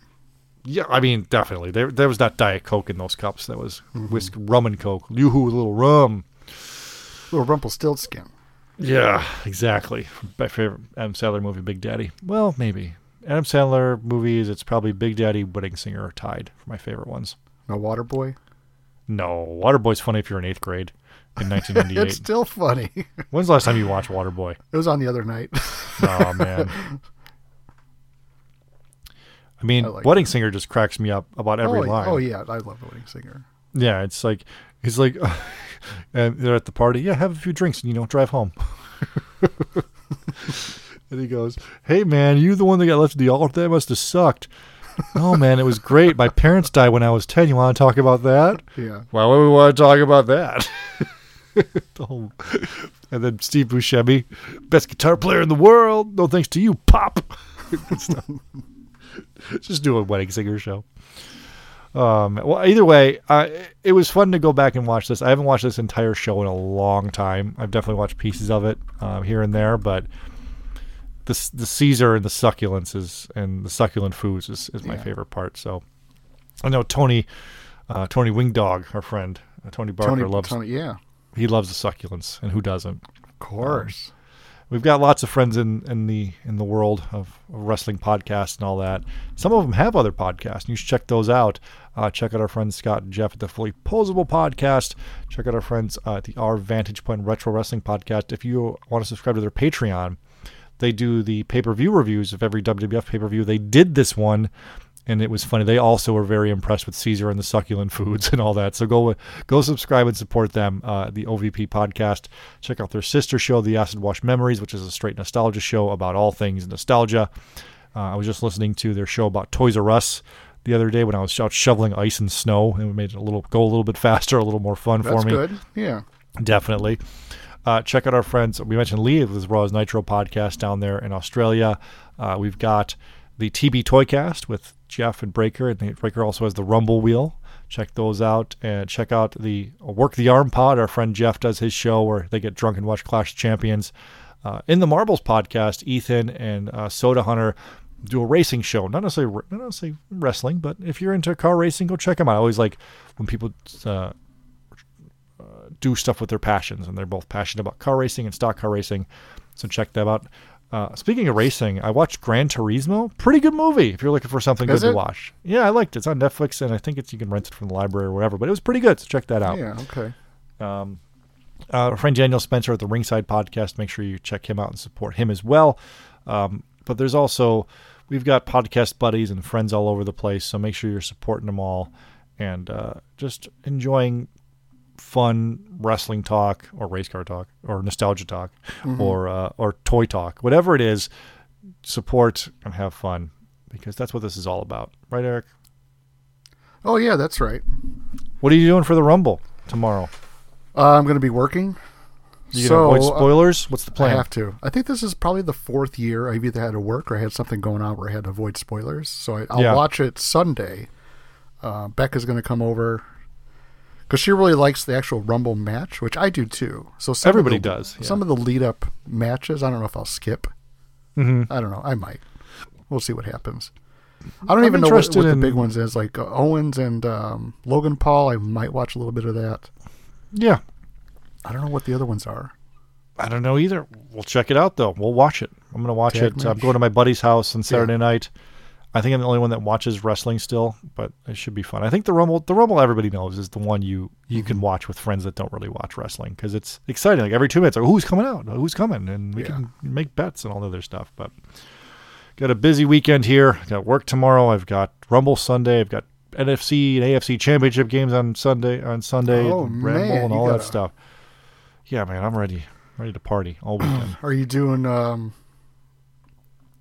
Yeah, I mean, definitely. There, there was not Diet Coke in those cups. There was Mm-hmm. whiskey, rum and Coke. With a little rum. Little Rumpelstiltskin. Yeah, exactly. My favorite Adam Sandler movie, Big Daddy. Well, maybe. Adam Sandler movies, it's probably Big Daddy, Wedding Singer, are tied for my favorite ones. No Waterboy. No, Waterboy's funny if you're in eighth grade in 1998. It's still funny. When's the last time you watched Waterboy? It was on the other night. Oh man. I mean, I like Wedding Singer just cracks me up about every oh, line. oh yeah, I love Wedding Singer. Yeah, it's like he's like, and they're at the party. Yeah, have a few drinks and you know drive home. and he goes, "Hey man, you the one that got left at the altar? That must have sucked." oh man, it was great. My parents died when I was ten. You want to talk about that? Yeah. Why would we want to talk about that? The whole- and then Steve Buscemi, best guitar player in the world. No thanks to you, Pop. Just do a wedding singer show. Um, well, either way, uh, it was fun to go back and watch this. I haven't watched this entire show in a long time. I've definitely watched pieces of it um, here and there, but the the Caesar and the succulents is and the succulent foods is, is my Yeah. favorite part. So I know Tony, uh, Tony Wingdog, our friend uh, Tony Barker Tony, loves Tony, yeah, he loves the succulents, and who doesn't? of course. We've got lots of friends in, in the in the world of, of wrestling podcasts and all that. Some of them have other podcasts, and you should check those out. Uh, check out our friends Scott and Jeff at the Fully Posable podcast. Check out our friends uh, at the Our Vantage Point Retro Wrestling podcast. If you want to subscribe to their Patreon, they do the pay per view reviews of every WWF pay per view. They did this one, and it was funny. They also were very impressed with Caesar and the succulent foods and all that. So go go subscribe and support them. Uh, the OVP podcast. Check out their sister show, The Acid Wash Memories, which is a straight nostalgia show about all things nostalgia. Uh, I was just listening to their show about Toys R Us the other day when I was out shoveling ice and snow, and it made it a little go a little bit faster, a little more fun That's for me. good. Yeah. Definitely. Uh, check out our friends. We mentioned Lee with Raws Nitro podcast down there in Australia. Uh, we've got the TB Toycast with Jeff and Breaker, and Breaker also has the Rumble Wheel. Check those out and check out the Work the Arm Pod. Our friend Jeff does his show where they get drunk and watch Clash Champions. Uh, in the Marbles podcast, Ethan and uh, Soda Hunter do a racing show. Not necessarily, not necessarily wrestling, but if you're into car racing, go check them out. I always like when people uh, do stuff with their passions, and they're both passionate about car racing and stock car racing. So check them out. Uh, speaking of racing, I watched Gran Turismo. Pretty good movie if you're looking for something Is good it? to watch. Yeah, I liked it. It's on Netflix, and I think it's you can rent it from the library or whatever. But it was pretty good. So check that out. Yeah. Okay. Uh, our friend Daniel Spencer at the Ringside Podcast. Make sure you check him out and support him as well. Um, but there's also we've got podcast buddies and friends all over the place, so make sure you're supporting them all and uh, just enjoying fun wrestling talk or race car talk or nostalgia talk or uh, or toy talk, whatever it is. Support and have fun because that's what this is all about, right, Eric? Oh yeah, that's right. What are you doing for the Rumble tomorrow? Uh, I'm going to be working. You so avoid uh, spoilers? What's the plan? I have to. I think this is probably the fourth year I've either had to work or I had something going on where I had to avoid spoilers. So I, I'll Yeah. watch it Sunday. Uh, Becca's going to come over because she really likes the actual Rumble match, which I do too. So Everybody the- does, yeah. Some of the lead up matches, I don't know if I'll skip. Mhm. I don't know. I might. We'll see what happens. I don't I'm even know what, what the big ones is. Like uh, Owens and um, Logan Paul, I might watch a little bit of that. Yeah, I don't know what the other ones are. I don't know either. We'll check it out though. We'll watch it. I'm going to watch Tag it. I'm going to my buddy's house on Saturday night. I think I'm the only one that watches wrestling still, but it should be fun. I think the Rumble, the Rumble, everybody knows is the one you you can watch with friends that don't really watch wrestling because it's exciting. Like every two minutes, like who's coming out, who's coming, and we Yeah. can make bets and all the other stuff. But got a busy weekend here. Got work tomorrow. I've got Rumble Sunday. I've got NFC and AFC championship games on Sunday on Sunday. Oh, and Red man, and all that gotta- stuff. Yeah, man, I'm ready. Ready to party all weekend. Are you doing um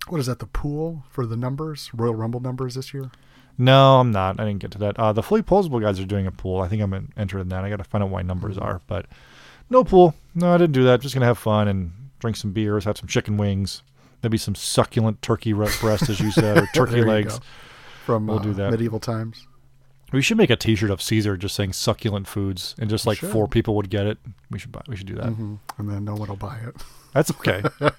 what is that, the pool for the numbers? Royal Rumble numbers this year? No, I'm not. I didn't get to that. Uh, the fully posable guys are doing a pool. I think I'm entered in that. I got to find out what my numbers are, but no pool. No, I didn't do that. Just gonna have fun and drink some beers, have some chicken wings, maybe some succulent turkey breast, as you said, or turkey legs. From We'll uh, do that. medieval times. We should make a T-shirt of Caesar just saying succulent foods, and just like should. four people would get it. We should buy. We should do that. hmm And then no one will buy it. That's okay.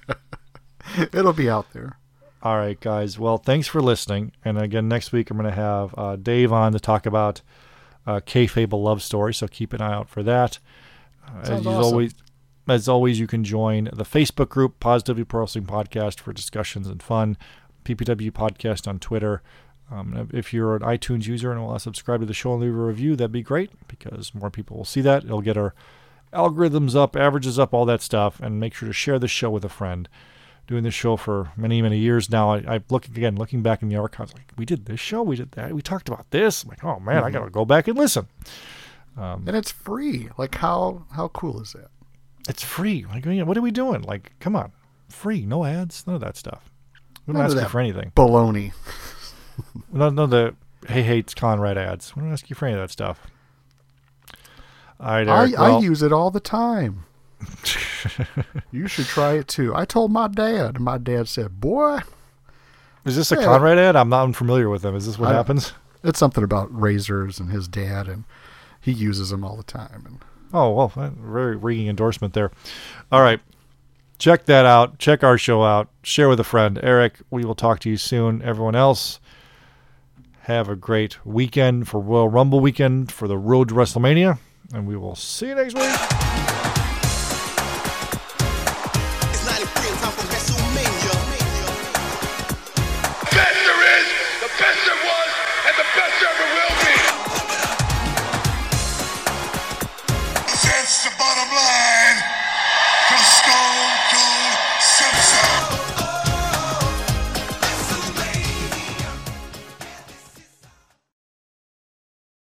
It'll be out there. All right, guys. Well, thanks for listening. And again, next week I'm going to have uh, Dave on to talk about uh, Kayfabe love story. So keep an eye out for that. Uh, as awesome. always, as always, you can join the Facebook group Positively Pro Wrestling Podcast for discussions and fun. PPW Podcast on Twitter. Um, if you're an iTunes user and want to subscribe to the show and leave a review, that'd be great because more people will see that. It'll get our algorithms up, averages up, all that stuff, and make sure to share the show with a friend. Doing this show for many, many years now, I, I look again, looking back in the archives, like we did this show, we did that, we talked about this. I'm like, oh man, I mm-hmm. gotta go back and listen. Um, and it's free. Like how how cool is that? It's free. Like, what are we doing? Like, come on, free, no ads, none of that stuff. We don't None of ask you for anything. Baloney. None of the hey hates Conrad ads. We don't ask you for any of that stuff. All right, I, Eric. I well, use it all the time. you should try it too. I told my dad, and my dad said, "Boy, is this a. Conrad ad? I'm not unfamiliar with them. Is this what I- happens? it's something about razors and his dad, and he uses them all the time." And Oh well, very ringing endorsement there. All right, check that out. Check our show out. Share with a friend. Eric, we will talk to you soon. Everyone else, have a great weekend for Royal Rumble weekend for the road to WrestleMania, and we will see you next week.